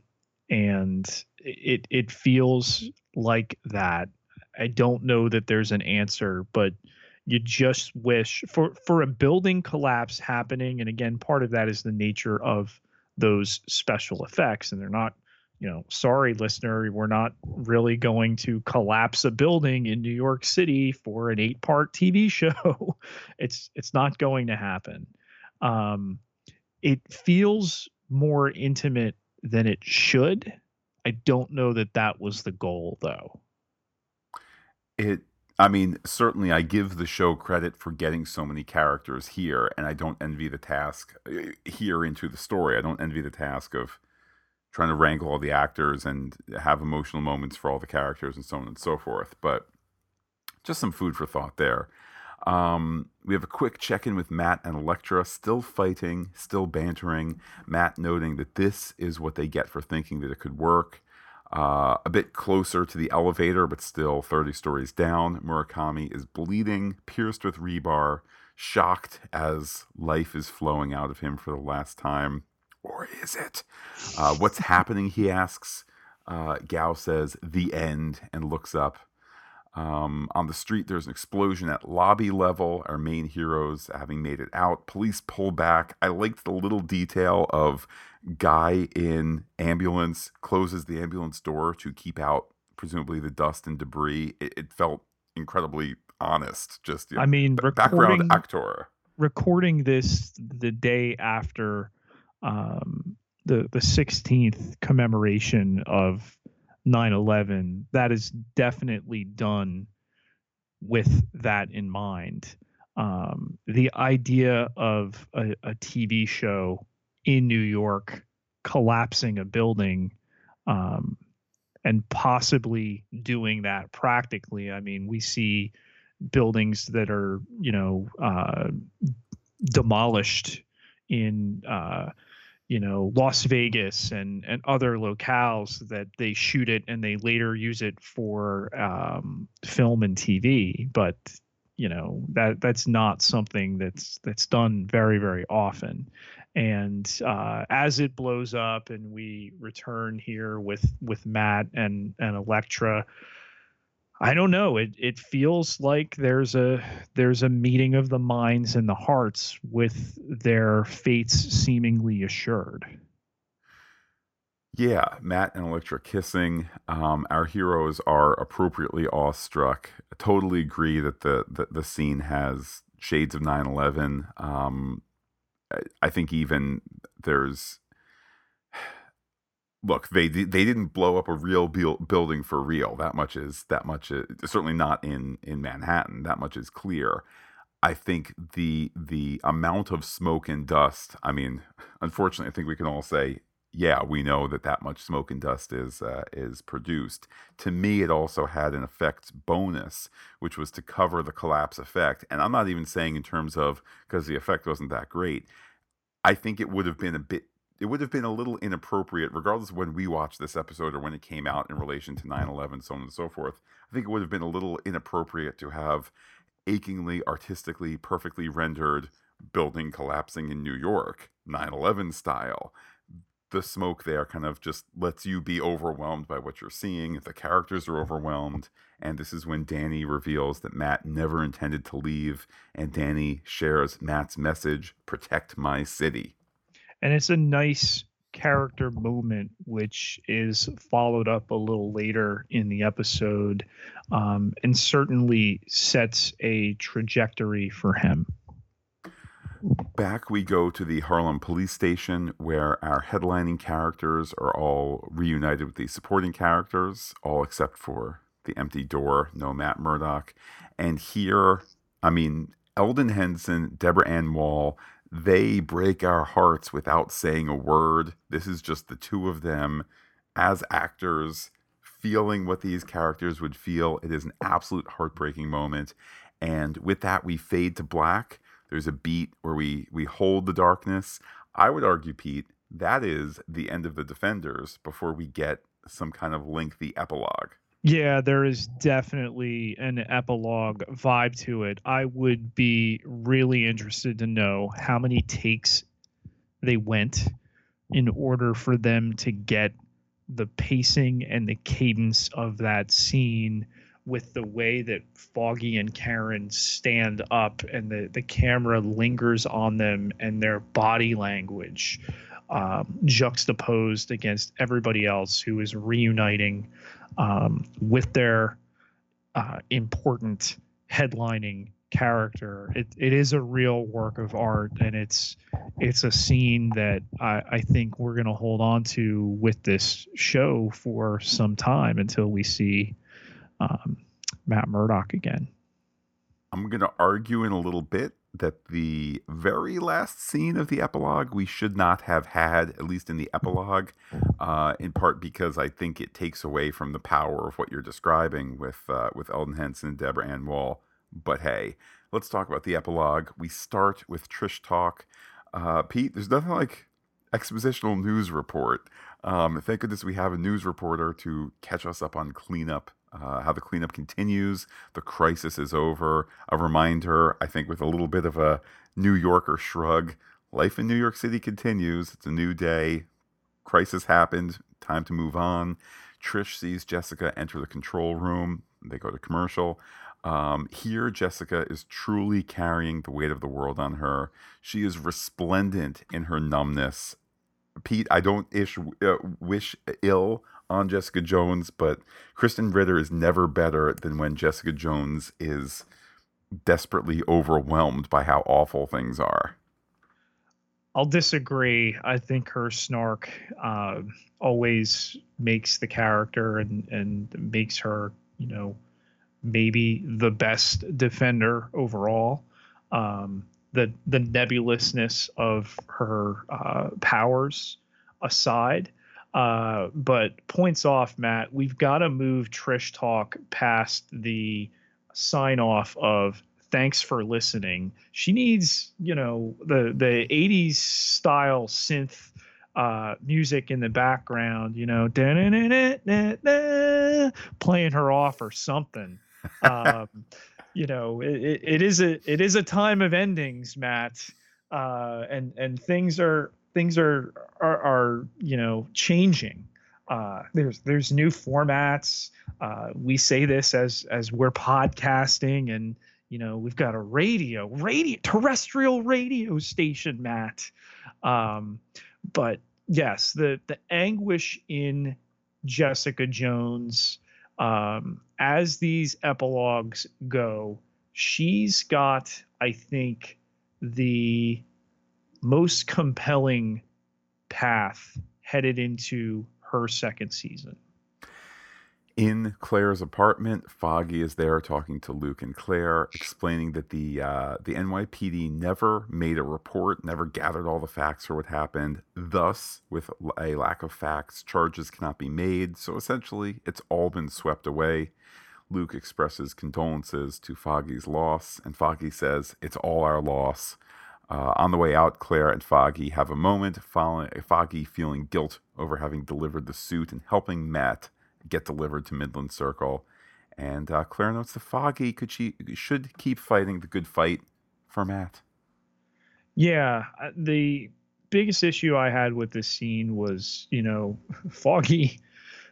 and it it feels like that. I don't know that there's an answer, but you just wish for for a building collapse happening. And again part of that is the nature of those special effects. And they're not you know sorry listener we're not really going to collapse a building in New York City for an eight part TV show. It's it's not going to happen. Um it feels more intimate than it should I don't know that that was the goal though it I mean, certainly I give the show credit for getting so many characters here, and I don't envy the task uh, here into the story. I don't envy the task of trying to wrangle all the actors and have emotional moments for all the characters and so on and so forth. But just some food for thought there. Um, we have a quick check in with Matt and Elektra, still fighting, still bantering. Matt noting that this is what they get for thinking that it could work. Uh, a bit closer to the elevator, but still 30 stories down. Murakami is bleeding, pierced with rebar, shocked as life is flowing out of him for the last time. Or is it? Uh, what's happening? He asks. Uh, Gao says, the end, and looks up. Um, on the street, there's an explosion at lobby level. Our main heroes having made it out. Police pull back. I liked the little detail of guy in ambulance closes the ambulance door to keep out presumably the dust and debris. It, it felt incredibly honest. Just you know, I mean, background actor recording this the day after um, the the 16th commemoration of 9/11. That is definitely done with that in mind. Um, the idea of a, a TV show in New York collapsing a building um, and possibly doing that practically. I mean, we see buildings that are, you know, uh, demolished in, uh, you know, Las Vegas and and other locales that they shoot it and they later use it for um, film and TV. But you know that that's not something that's that's done very very often and uh, as it blows up and we return here with with matt and and elektra i don't know it it feels like there's a there's a meeting of the minds and the hearts with their fates seemingly assured yeah, Matt and Elektra kissing. Um, our heroes are appropriately awestruck. I totally agree that the, the, the scene has shades of 9 11. Um, I, I think even there's. Look, they they didn't blow up a real building for real. That much is that much is certainly not in in Manhattan. That much is clear. I think the the amount of smoke and dust. I mean, unfortunately, I think we can all say, yeah, we know that that much smoke and dust is uh, is produced. To me, it also had an effect bonus, which was to cover the collapse effect. And I'm not even saying in terms of because the effect wasn't that great. I think it would have been a bit. It would have been a little inappropriate, regardless of when we watched this episode or when it came out in relation to 9 11, so on and so forth. I think it would have been a little inappropriate to have achingly, artistically, perfectly rendered building collapsing in New York, 9 11 style. The smoke there kind of just lets you be overwhelmed by what you're seeing. The characters are overwhelmed. And this is when Danny reveals that Matt never intended to leave. And Danny shares Matt's message protect my city. And it's a nice character moment, which is followed up a little later in the episode, um, and certainly sets a trajectory for him. Back we go to the Harlem police station where our headlining characters are all reunited with the supporting characters, all except for the empty door, no Matt Murdock. And here, I mean, Elden Henson, Deborah Ann Woll, they break our hearts without saying a word. This is just the two of them as actors feeling what these characters would feel. It is an absolute heartbreaking moment. And with that, we fade to black. There's a beat where we we hold the darkness. I would argue, Pete, that is the end of the Defenders before we get some kind of lengthy epilogue. Yeah, there is definitely an epilogue vibe to it. I would be really interested to know how many takes they went in order for them to get the pacing and the cadence of that scene with the way that Foggy and Karen stand up and the, the camera lingers on them and their body language um, juxtaposed against everybody else who is reuniting um, with their uh, important headlining character. It it is a real work of art, and it's it's a scene that I, I think we're going to hold on to with this show for some time until we see um, Matt Murdock again. I'm going to argue in a little bit that the very last scene of the epilogue we should not have had, at least in the epilogue, uh, in part because I think it takes away from the power of what you're describing with uh, with Elden Henson and Deborah Ann Woll. But hey, let's talk about the epilogue. We start with Trish talk. Uh, Pete, there's nothing like expositional news report. Um, thank goodness we have a news reporter to catch us up on cleanup uh, how the cleanup continues. The crisis is over. A reminder, I think, with a little bit of a New Yorker shrug. Life in New York City continues. It's a new day. Crisis happened. Time to move on. Trish sees Jessica enter the control room. They go to commercial. Um, here, Jessica is truly carrying the weight of the world on her. She is resplendent in her numbness. Pete, I don't ish, uh, wish ill on Jessica Jones, but Krysten Ritter is never better than when Jessica Jones is desperately overwhelmed by how awful things are. I'll disagree. I think her snark uh, always makes the character and and makes her, you know, maybe the best defender overall. Um, the the nebulousness of her uh, powers aside, uh, but points off, Matt. We've got to move Trish Talk past the sign off of thanks for listening. She needs, you know, the the 80s style synth uh, music in the background, you know, playing her off or something. Um, you know, it, it is a it is a time of endings, Matt, uh, and and things are things are are, are you know changing. Uh, there's there's new formats. Uh, we say this as as we're podcasting, and you know we've got a radio, radio terrestrial radio station, Matt. Um, but yes, the the anguish in Jessica Jones um, as these epilogues go, she's got, I think, the most compelling path headed into her second season. In Claire's apartment, Foggy is there talking to Luke and Claire, explaining that the uh, the NYPD never made a report, never gathered all the facts for what happened. Thus, with a lack of facts, charges cannot be made. So essentially, it's all been swept away. Luke expresses condolences to Foggy's loss, and Foggy says it's all our loss. Uh, on the way out, Claire and Foggy have a moment, Foggy feeling guilt over having delivered the suit and helping Matt get delivered to Midland Circle. And uh, Claire notes that Foggy could she should keep fighting the good fight for Matt. Yeah, uh, the biggest issue I had with this scene was, you know, Foggy.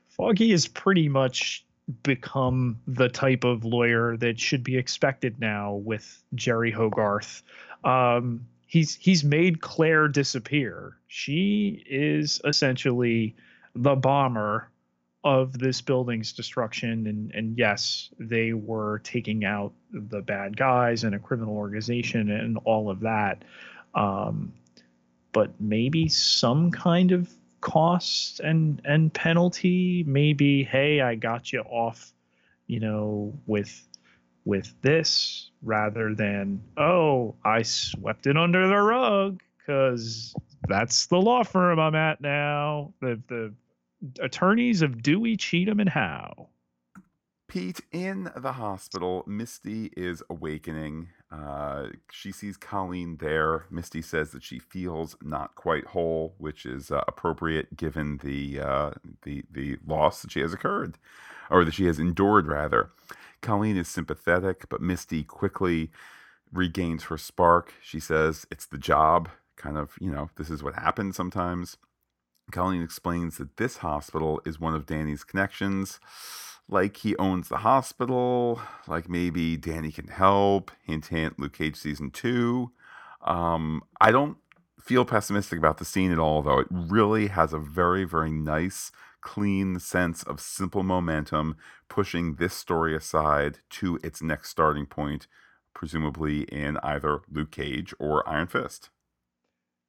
Foggy is pretty much become the type of lawyer that should be expected now with Jeri Hogarth. Um, he's he's made Claire disappear. She is essentially the bomber of this building's destruction and and yes they were taking out the bad guys and a criminal organization and all of that um, but maybe some kind of cost and and penalty maybe hey i got you off you know with with this rather than oh i swept it under the rug because that's the law firm i'm at now the the attorneys of Dewey, Cheatham, and Howe. Pete, in the hospital, Misty is awakening. Uh, she sees Colleen there. Misty says that she feels not quite whole, which is uh, appropriate given the uh, the the loss that she has occurred, or that she has endured rather. Colleen is sympathetic, but Misty quickly regains her spark. She says it's the job. Kind of, you know, this is what happens sometimes. Colleen explains that this hospital is one of Danny's connections. Like he owns the hospital, like maybe Danny can help. Hint, hint, Luke Cage season two. Um, I don't feel pessimistic about the scene at all, though. It really has a very, very nice, clean sense of simple momentum, pushing this story aside to its next starting point, presumably in either Luke Cage or Iron Fist.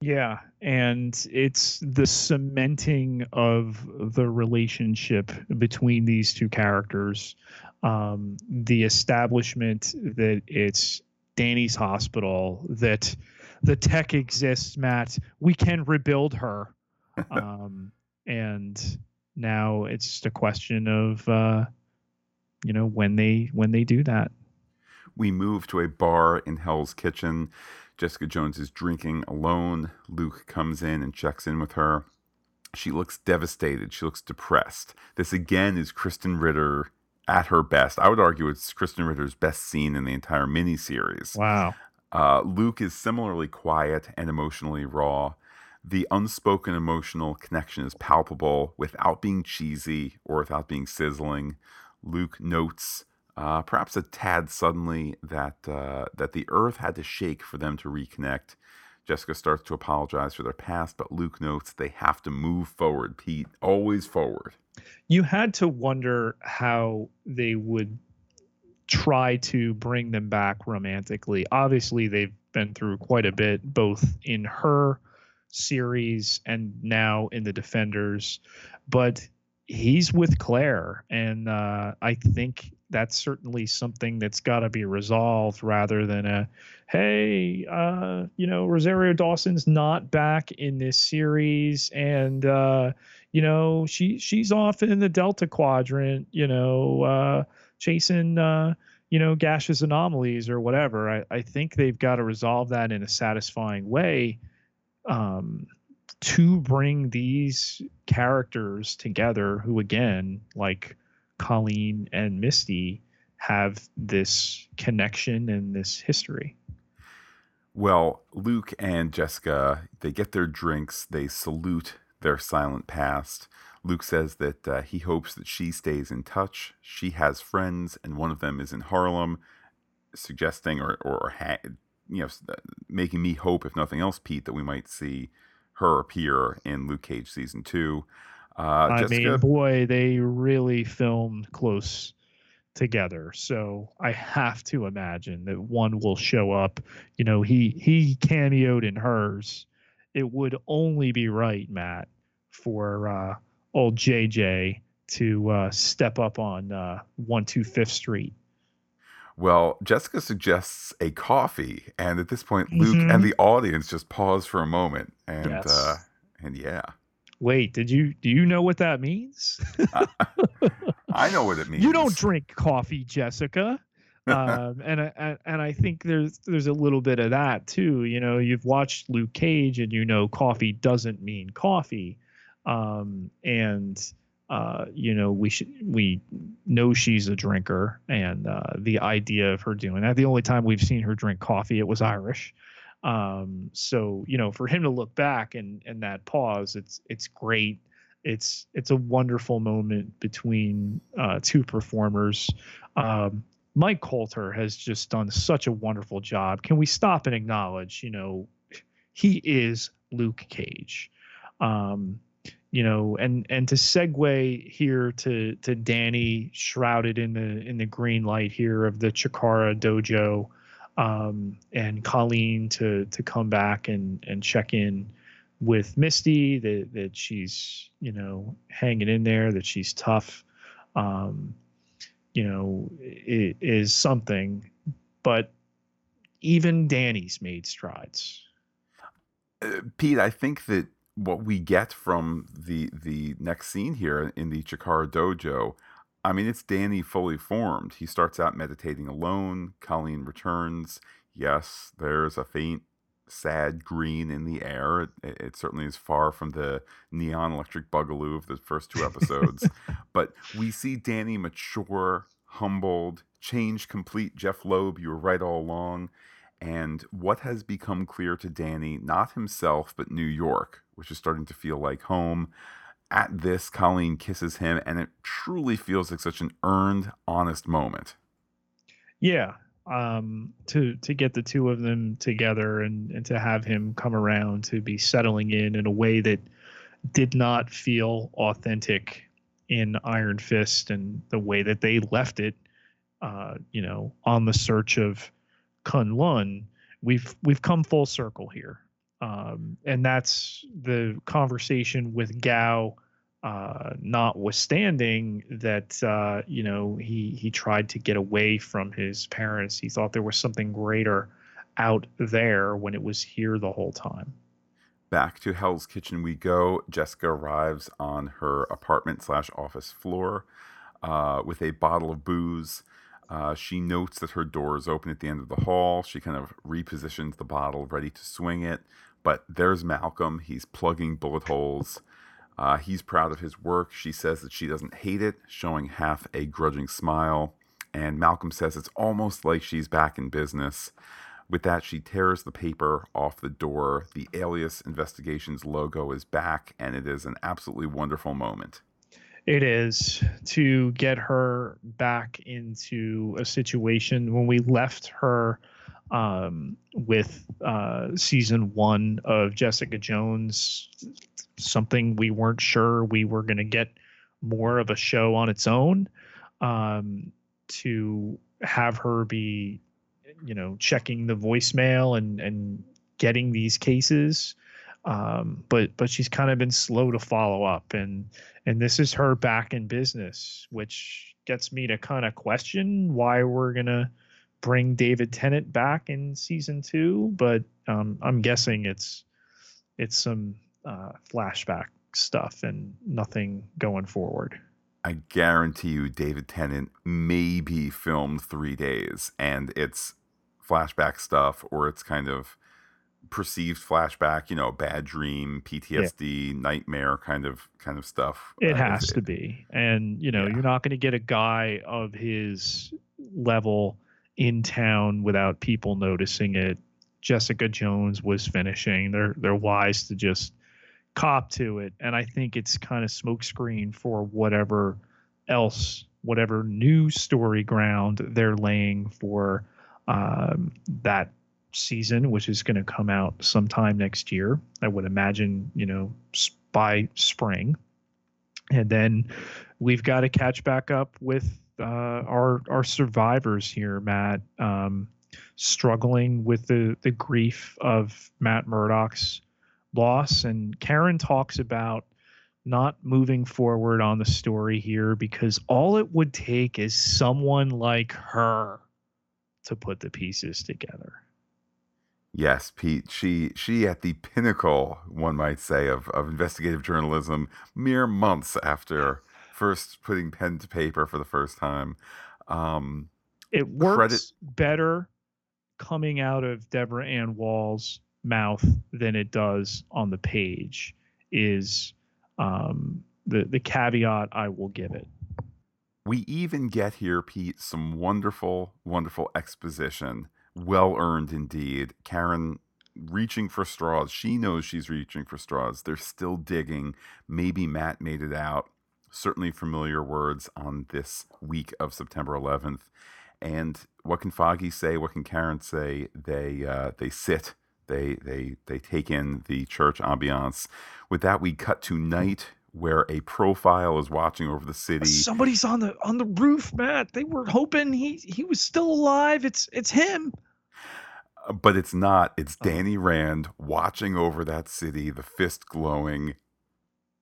Yeah, and it's the cementing of the relationship between these two characters, um, the establishment that it's Danny's hospital, that the tech exists, Matt. We can rebuild her, um, and now it's just a question of, uh, you know, when they when they do that. We move to a bar in Hell's Kitchen. Jessica Jones is drinking alone. Luke comes in and checks in with her. She looks devastated. She looks depressed. This again is Krysten Ritter at her best. I would argue it's Krysten Ritter's best scene in the entire miniseries. Wow. Uh, Luke is similarly quiet and emotionally raw. The unspoken emotional connection is palpable without being cheesy or without being sizzling. Luke notes uh, perhaps a tad suddenly that uh, that the earth had to shake for them to reconnect. Jessica starts to apologize for their past, but Luke notes they have to move forward. Pete, always forward. You had to wonder how they would try to bring them back romantically. Obviously, they've been through quite a bit, both in her series and now in the Defenders. But he's with Claire, and uh, I think that's certainly something that's got to be resolved rather than a hey uh, you know rosario dawson's not back in this series and uh, you know she she's off in the delta quadrant you know uh, chasing uh, you know gaseous anomalies or whatever. I, I think they've got to resolve that in a satisfying way um, to bring these characters together who again like Colleen and Misty have this connection and this history. Well, Luke and Jessica, they get their drinks, they salute their silent past. Luke says that uh, he hopes that she stays in touch. She has friends, and one of them is in Harlem, suggesting or, or ha- you know, making me hope, if nothing else, Pete, that we might see her appear in Luke Cage season two. Uh, I Jessica? mean, boy, they really filmed close together. So I have to imagine that one will show up. You know, he he cameoed in hers. It would only be right, Matt, for uh, old JJ to uh, step up on uh, one two Fifth Street. Well, Jessica suggests a coffee, and at this point, Luke mm-hmm. and the audience just pause for a moment, and yes. uh, and yeah. Wait, did you do you know what that means? I know what it means. You don't drink coffee, Jessica. um, and I, and I think there's there's a little bit of that too. You know, you've watched Luke Cage, and you know coffee doesn't mean coffee, um, and uh, you know we should we know she's a drinker, and uh, the idea of her doing that. The only time we've seen her drink coffee, it was Irish. Um, so you know, for him to look back and and that pause, it's it's great. It's it's a wonderful moment between uh, two performers. Um, Mike Colter has just done such a wonderful job. Can we stop and acknowledge, you know, he is Luke Cage. Um, you know, and and to segue here to to Danny shrouded in the in the green light here of the Chikara dojo, um, and Colleen to to come back and and check in with Misty that that she's you know hanging in there, that she's tough. Um, you know, it is something. But even Danny's made strides. Uh, Pete, I think that what we get from the the next scene here in the Chikara dojo, I mean, it's Danny fully formed. He starts out meditating alone. Colleen returns. Yes, there's a faint sad green in the air. It, it, certainly is far from the neon electric bugaloo of the first two episodes. but we see Danny mature, humbled, change complete Jeph Loeb. You were right all along. And what has become clear to Danny, not himself, but New York, which is starting to feel like home. At this, Colleen kisses him, and it truly feels like such an earned, honest moment. Yeah, um, to to get the two of them together and and to have him come around to be settling in in a way that did not feel authentic in Iron Fist and the way that they left it, uh, you know, on the search of Kun Lun. We've we've come full circle here, um, and that's the conversation with Gao uh, notwithstanding that uh, you know he he tried to get away from his parents. He thought there was something greater out there when it was here the whole time. Back to Hell's Kitchen we go. Jessica arrives on her apartment slash office floor uh, with a bottle of booze. Uh, she notes that her door is open at the end of the hall. She kind of repositions the bottle, ready to swing it. But there's Malcolm. He's plugging bullet holes. Uh, he's proud of his work. She says that she doesn't hate it, showing half a grudging smile. And Malcolm says it's almost like she's back in business. With that, she tears the paper off the door. The Alias Investigations logo is back, and it is an absolutely wonderful moment. It is to get her back into a situation when we left her um, with uh, season one of Jessica Jones something we weren't sure we were going to get more of a show on its own um, to have her be you know checking the voicemail and and getting these cases um, but but she's kind of been slow to follow up and and this is her back in business which gets me to kind of question why we're gonna bring david tennant back in season two but um, i'm guessing it's it's some uh, flashback stuff and nothing going forward. I guarantee you, David Tennant maybe filmed three days, and it's flashback stuff, or it's kind of perceived flashback, you know, bad dream, PTSD, yeah. nightmare kind of kind of stuff. It uh, has to it. be, and you know, yeah. you're not going to get a guy of his level in town without people noticing it. Jessica Jones was finishing. They're they're wise to just cop to it, and I think it's kind of smokescreen for whatever else, whatever new story ground they're laying for um, that season, which is going to come out sometime next year. I would imagine, you know, by spring, and then we've got to catch back up with uh, our our survivors here, Matt. Um, struggling with the the grief of Matt Murdock's loss. And Karen talks about not moving forward on the story here because all it would take is someone like her to put the pieces together. Yes, Pete. She she at the pinnacle, one might say, of, of investigative journalism, mere months after first putting pen to paper for the first time. Um, it works credit- better coming out of Deborah Ann Woll's mouth than it does on the page. Is um, the the caveat I will give it. We even get here, Pete, some wonderful, wonderful exposition. Well earned indeed. Karen reaching for straws. She knows she's reaching for straws. They're still digging. Maybe Matt made it out. Certainly familiar words on this week of September 11th. And what can Foggy say? What can Karen say? They uh, they sit. They they they take in the church ambiance. With that, we cut to night where a profile is watching over the city. Somebody's on the on the roof, Matt. They were hoping he he was still alive. It's it's him. But it's not. It's oh. Danny Rand watching over that city, the fist glowing.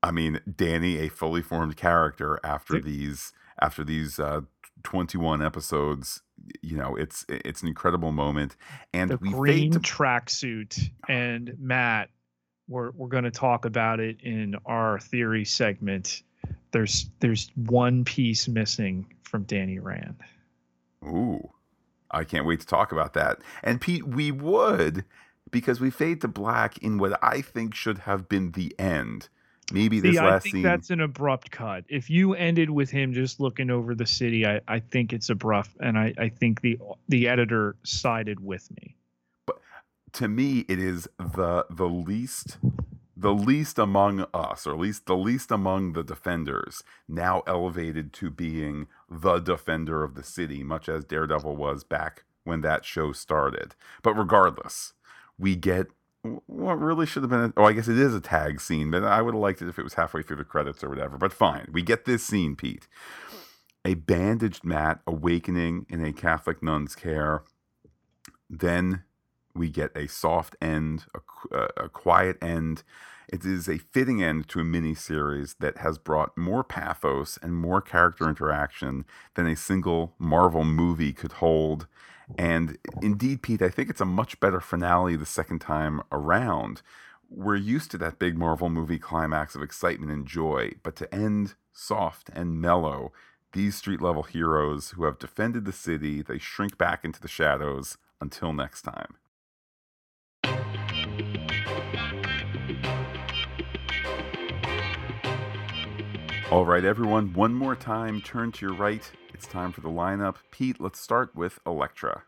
I mean, Danny, a fully formed character after these after these uh, 21 episodes you know it's it's an incredible moment and the we green to... tracksuit and matt we're we're going to talk about it in our theory segment there's there's one piece missing from danny rand ooh i can't wait to talk about that and pete we would because we fade to black in what i think should have been the end Maybe this See, last I think scene. that's an abrupt cut. If you ended with him just looking over the city, I, I think it's abrupt, and I, I think the the editor sided with me. But to me, it is the the least the least among us, or at least the least among the defenders, now elevated to being the defender of the city, much as Daredevil was back when that show started. But regardless, we get what really should have been. A, oh, I guess it is a tag scene, but I would have liked it if it was halfway through the credits or whatever. But fine, we get this scene, Pete. A bandaged Matt awakening in a Catholic nun's care. Then we get a soft end, a, a quiet end. It is a fitting end to a mini series that has brought more pathos and more character interaction than a single Marvel movie could hold and indeed, Pete, I think it's a much better finale the second time around. We're used to that big Marvel movie climax of excitement and joy, but to end soft and mellow, these street level heroes who have defended the city, they shrink back into the shadows until next time. All right, everyone, one more time, turn to your right it's time for the lineup. Pete, let's start with Elektra.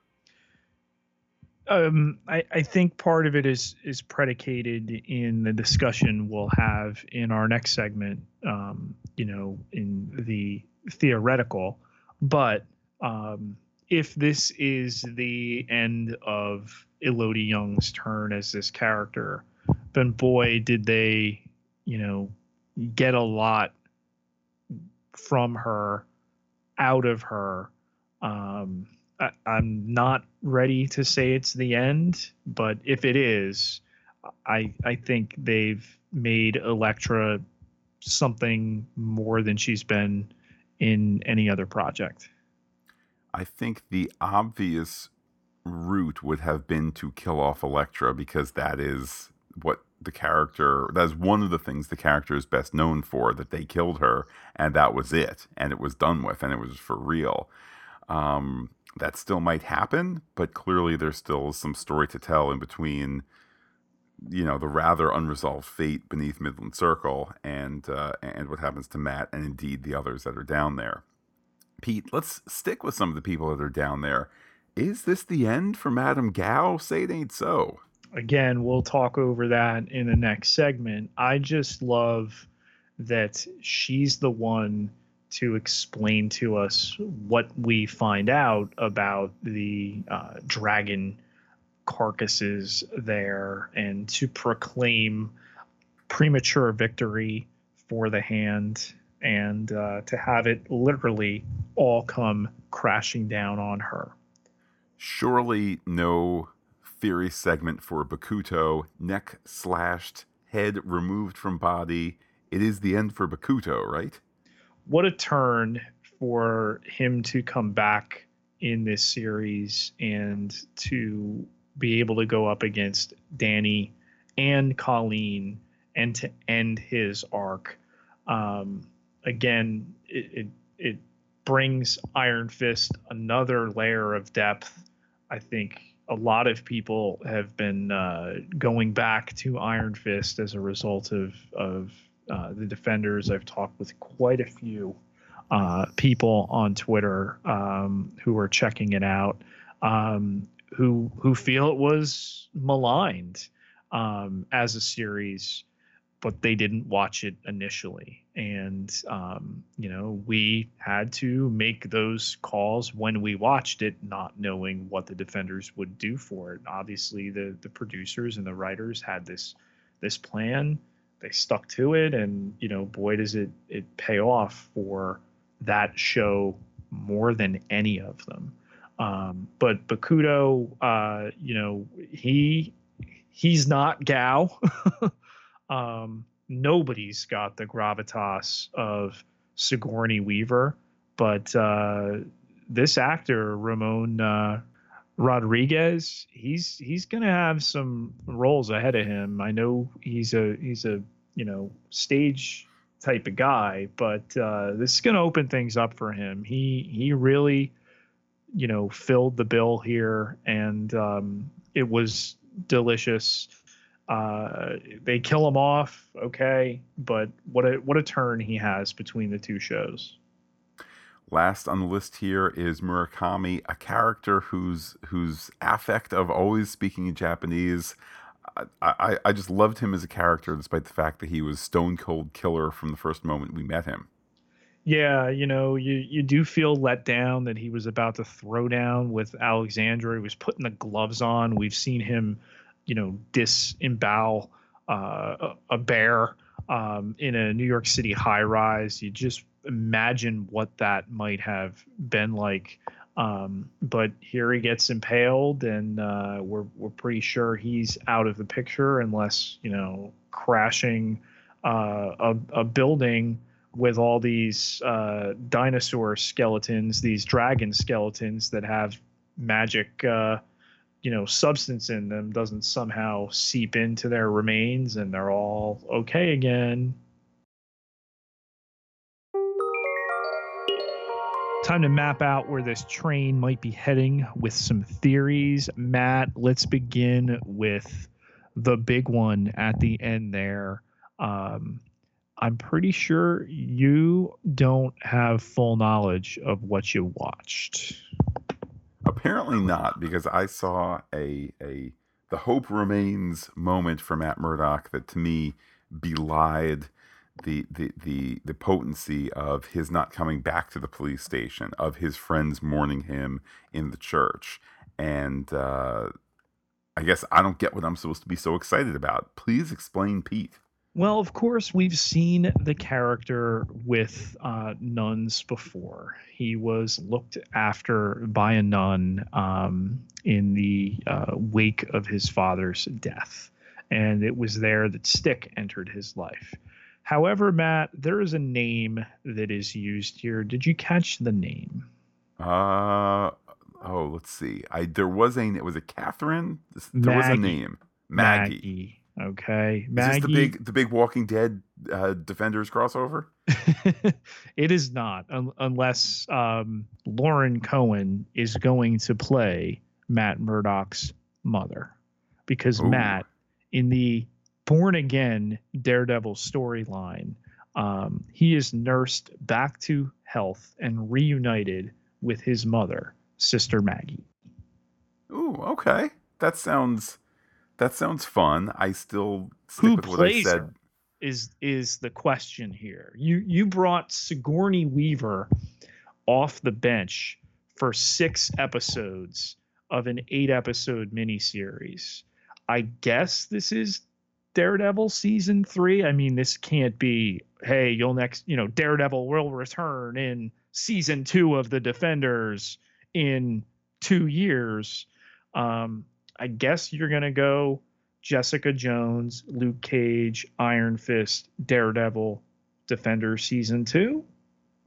Um, I, I think part of it is is predicated in the discussion we'll have in our next segment. Um, you know, in the theoretical, but um, if this is the end of Elodie Yung's turn as this character, then boy, did they, you know, get a lot from her out of her. Um, I, am not ready to say it's the end, but if it is, I I think they've made Elektra something more than she's been in any other project. I think the obvious route would have been to kill off Elektra because that is what the character that's one of the things the character is best known for that they killed her and that was it and it was done with and it was for real. Um, that still might happen but clearly there's still some story to tell in between you know the rather unresolved fate beneath midland circle and uh, and what happens to matt and indeed the others that are down there. Pete let's stick with some of the people that are down there. Is this the end for madame gao? Say it ain't so again, we'll talk over that in the next segment. I just love that she's the one to explain to us what we find out about the uh, dragon carcasses there and to proclaim premature victory for the hand and uh, to have it literally all come crashing down on her. Surely no theory segment for Bakuto, neck slashed, head removed from body, it is the end for Bakuto, right? What a turn for him to come back in this series and to be able to go up against Danny and Colleen and to end his arc. Um, again, it, it, it brings Iron Fist another layer of depth. I think a lot of people have been uh, going back to Iron Fist as a result of of uh, the Defenders. I've talked with quite a few uh, people on Twitter um, who are checking it out, um, who who feel it was maligned um, as a series, but they didn't watch it initially, and um, you know we had to make those calls when we watched it, not knowing what the Defenders would do for it. Obviously, the the producers and the writers had this this plan. They stuck to it, and you know, boy, does it it pay off for that show more than any of them. Um, but Bakuto, uh, you know, he he's not Gao. um, nobody's got the gravitas of Sigourney Weaver, but uh, this actor Ramon uh, Rodriguez, he's he's gonna have some roles ahead of him. I know he's a he's a you know stage type of guy, but uh, this is to open things up for him. He he really, you know, filled the bill here, and um, it was delicious. Uh, they kill him off, okay, but what a what a turn he has between the two shows. Last on the list here is Murakami, a character whose whose affect of always speaking in Japanese I, I just loved him as a character, despite the fact that he was stone cold killer from the first moment we met him. Yeah, you know, you you do feel let down that he was about to throw down with Alexandra. He was putting the gloves on. We've seen him, you know, disembowel uh, a bear um, in a New York City high rise. You just imagine what that might have been like. Um, but here he gets impaled, and uh, we're we're pretty sure he's out of the picture unless you know crashing uh, a, a building with all these uh, dinosaur skeletons, these dragon skeletons that have magic, uh, you know, substance in them doesn't somehow seep into their remains, and they're all okay again. Time to map out where this train might be heading with some theories. Matt, let's begin with the big one at the end there. Um, I'm pretty sure you don't have full knowledge of what you watched. Apparently not, because I saw a a the hope remains moment for Matt Murdock that to me belied the, the the the potency of his not coming back to the police station, of his friends mourning him in the church, and uh, I guess I don't get what I'm supposed to be so excited about. Please explain, Pete. Well, of course, we've seen the character with uh, nuns before. He was looked after by a nun um, in the uh, wake of his father's death. And it was there that Stick entered his life. However, Matt, there is a name that is used here. Did you catch the name? Uh oh, let's see. I there was a it was a Catherine. There Maggie. was a name. Maggie. Maggie. Okay, Maggie. Is this the big the big Walking Dead uh, Defenders crossover? it is not, un- unless um, Lauren Cohan is going to play Matt Murdock's mother, because Ooh. Matt in the born again Daredevil storyline, um, he is nursed back to health and reunited with his mother, Sister Maggie. Ooh, okay. That sounds that sounds fun. I still Who with what I said. Her is is the question here. You you brought Sigourney Weaver off the bench for six episodes of an eight episode miniseries. I guess this is Daredevil season three. I mean, this can't be, hey, you'll next, you know, Daredevil will return in season two of the Defenders in two years. Um, I guess you're to go Jessica Jones, Luke Cage, Iron Fist, Daredevil, Defender season two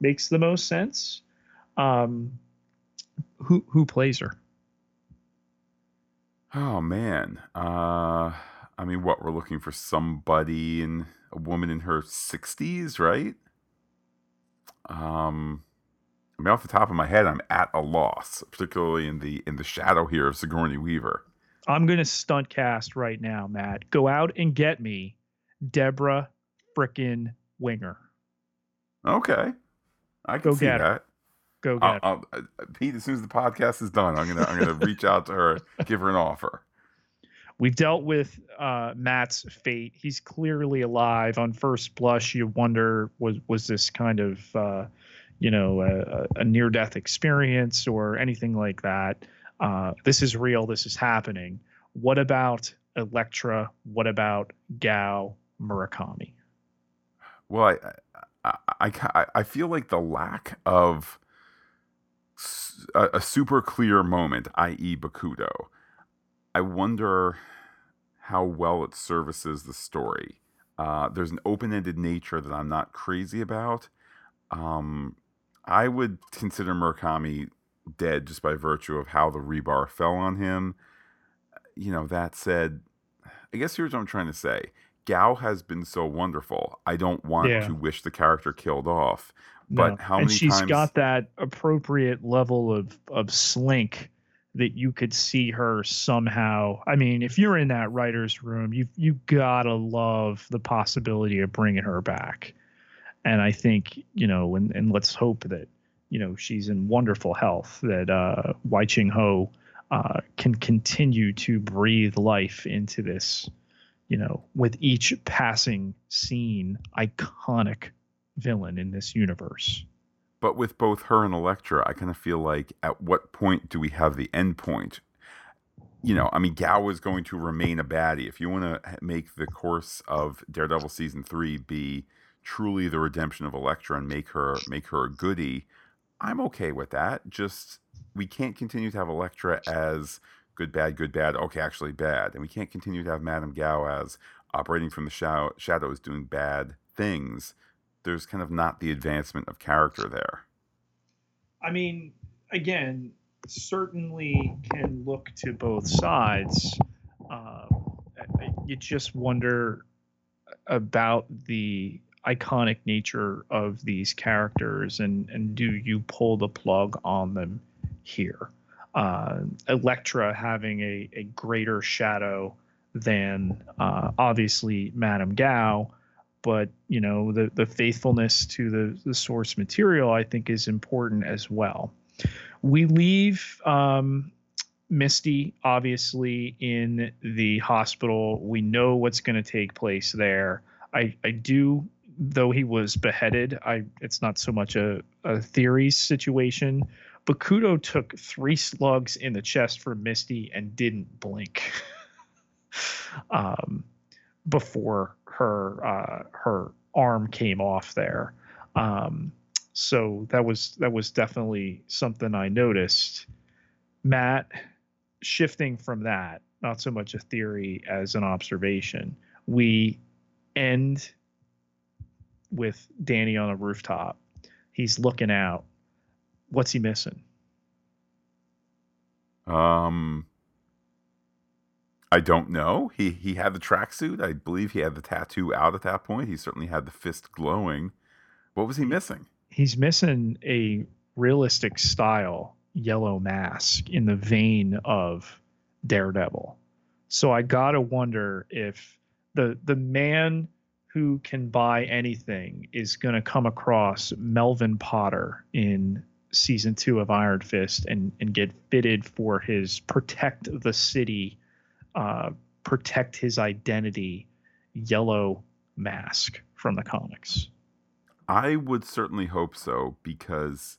makes the most sense. Um, who who plays her? Oh man, uh, I mean, what we're looking for somebody in a woman in her sixties, right? Um, I mean, off the top of my head, I'm at a loss, particularly in the in the shadow here of Sigourney Weaver. I'm gonna stunt cast right now, Matt. Go out and get me Debra frickin' Winger. Okay, I can Go see that. Her. Go get I'll, I'll, uh, Pete. As soon as the podcast is done, I'm gonna I'm gonna reach out to her, give her an offer. We've dealt with uh, Matt's fate. He's clearly alive. On first blush, you wonder was was this kind of uh, you know, a, a near death experience or anything like that. Uh, this is real. This is happening. What about Elektra? What about Gao Murakami? Well, I, I, I, I feel like the lack of a, a super clear moment, i.e., Bakuto, I wonder how well it services the story. Uh, there's an open ended nature that I'm not crazy about. Um, I would consider Murakami dead just by virtue of how the rebar fell on him. You know, that said, I guess here's what I'm trying to say. Gao has been so wonderful. I don't want yeah. to wish the character killed off. But no. how and many she's times... got that appropriate level of of slink that you could see her somehow. I mean, if you're in that writer's room, you you gotta love the possibility of bringing her back and I think you know, and, and let's hope that you know she's in wonderful health. That uh, Wai Ching Ho uh, can continue to breathe life into this. You know, with each passing scene, iconic villain in this universe. But with both her and Elektra, I kind of feel like at what point do we have the end point? You know, I mean, Gao is going to remain a baddie. If you want to make the course of Daredevil season three be truly the redemption of Elektra and make her make her a goody, I'm okay with that. Just we can't continue to have Elektra as good bad good bad okay actually bad, and we can't continue to have Madame Gao as operating from the shadow, shadows doing bad things. There's kind of not the advancement of character there. I mean, again, certainly can look to both sides. Um, you just wonder about the iconic nature of these characters and and do you pull the plug on them here uh, Elektra having a, a greater shadow than uh, obviously Madame Gao, but you know the the faithfulness to the the source material I think is important as well. We leave um, Misty obviously in the hospital. We know what's going to take place there. I I do though he was beheaded, I it's not so much a, a theory situation. Bakuto took three slugs in the chest for Misty and didn't blink um, before her uh, her arm came off there. Um, so that was that was definitely something I noticed. Matt, shifting from that, not so much a theory as an observation, we end with Danny on a rooftop. He's looking out. What's he missing? Um, I don't know. He he had the tracksuit. I believe he had the tattoo out at that point. He certainly had the fist glowing. What was he missing? He's missing a realistic style yellow mask in the vein of Daredevil. So I gotta wonder if the the man who can buy anything is going to come across Melvin Potter in season two of Iron Fist and and get fitted for his protect the city, uh, protect his identity, yellow mask from the comics. I would certainly hope so because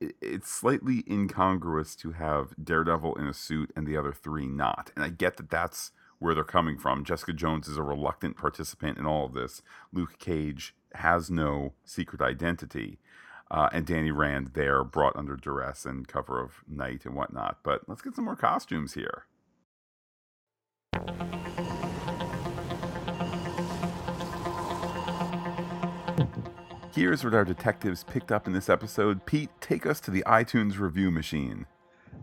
it's slightly incongruous to have Daredevil in a suit and the other three not. And I get that that's where they're coming from. Jessica Jones is a reluctant participant in all of this. Luke Cage has no secret identity. Uh, and Danny Rand there brought under duress and cover of night and whatnot. But let's get some more costumes here. Here's what our detectives picked up in this episode. Pete, take us to the iTunes review machine.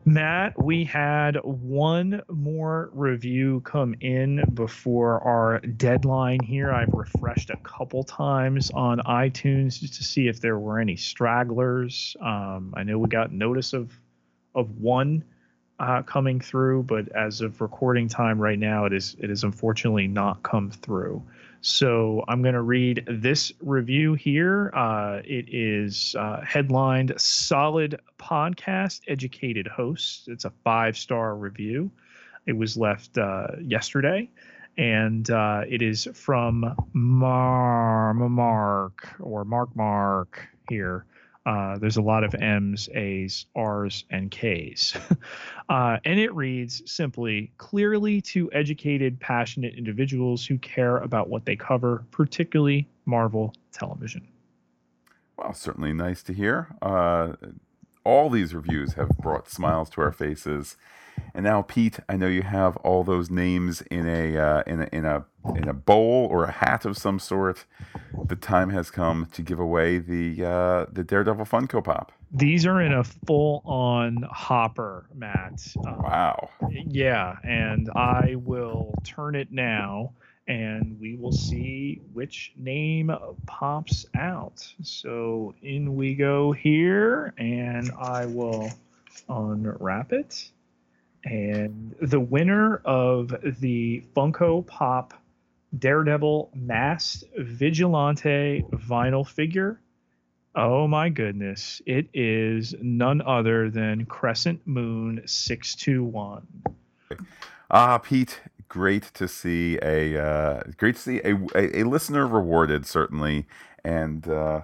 Matt, we had one more review come in before our deadline here. I've refreshed a couple times on iTunes just to see if there were any stragglers. Um, I know we got notice of of one uh, coming through, but as of recording time right now, it is it is unfortunately not come through. So I'm going to read this review here. Uh, it is uh, headlined Solid Podcast Educated Hosts. It's a five star review. It was left uh, yesterday. And uh, it is from Mar- Mark or Mark Mark here. Uh, there's a lot of M's, A's, R's, and K's. uh, and it reads simply clearly to educated, passionate individuals who care about what they cover, particularly Marvel television. Well, certainly nice to hear. Uh, all these reviews have brought smiles to our faces. And now, Pete, I know you have all those names in a uh, in a in a in a bowl or a hat of some sort. The time has come to give away the uh, the Daredevil Funko Pop. These are in a full on hopper, Matt. Um, wow. Yeah, and I will turn it now, and we will see which name pops out. So in we go here, and I will unwrap it. And the winner of the Funko Pop Daredevil Masked Vigilante vinyl figure. Oh my goodness. It is none other than Crescent Moon 621. Ah, Pete, great to see a uh, great to see a, a, a listener rewarded certainly and uh,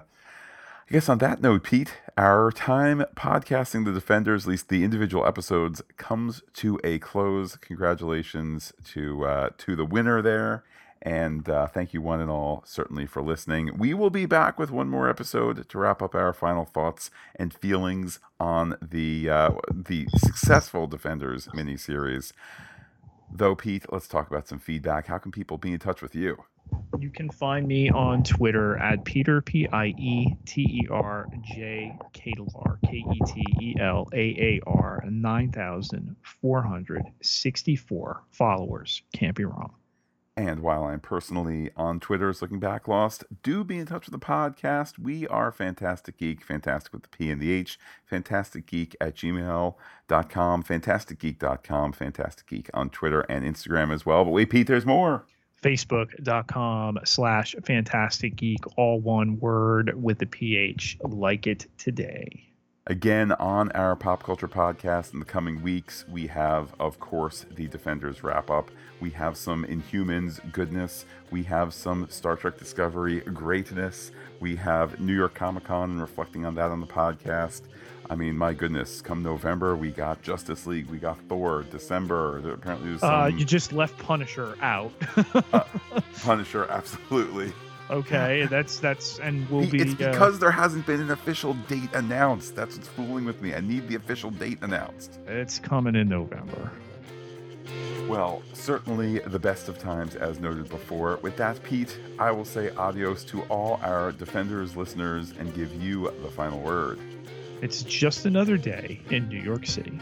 I guess on that note, Pete, our time podcasting the Defenders, at least the individual episodes, comes to a close. Congratulations to uh, to the winner there, and uh, thank you one and all certainly for listening. We will be back with one more episode to wrap up our final thoughts and feelings on the uh, the successful Defenders miniseries. Though, Pete, let's talk about some feedback. How can people be in touch with you? You can find me on Twitter at Peter P I E T E R J Ketelaar K E T E L A A R nine thousand four hundred sixty four followers. Can't be wrong. And while I'm personally on Twitter as Looking Back Lost, do be in touch with the podcast. We are Fantastic Geek, fantastic with the P and the H, Fantastic Geek at gmail.com, fantasticgeek.com, Fantastic Geek on Twitter and Instagram as well. But wait, Pete, there's more facebook.com slash fantastic geek all one word with the ph like it today. Again on our pop culture podcast in the coming weeks we have of course the defenders wrap up. We have some inhumans goodness. We have some star trek discovery greatness. We have new york comic-con and reflecting on that on the podcast I mean, my goodness, come November, we got Justice League, we got Thor. December, apparently, uh, some... uh, you just left Punisher out. uh, Punisher, absolutely. Okay, that's that's and we'll be. It's uh, because uh, there hasn't been an official date announced. That's what's fooling with me. I need the official date announced. It's coming in November. Well, certainly the best of times, as noted before. With that, Pete, I will say adios to all our Defenders listeners and give you the final word. It's just another day in New York City.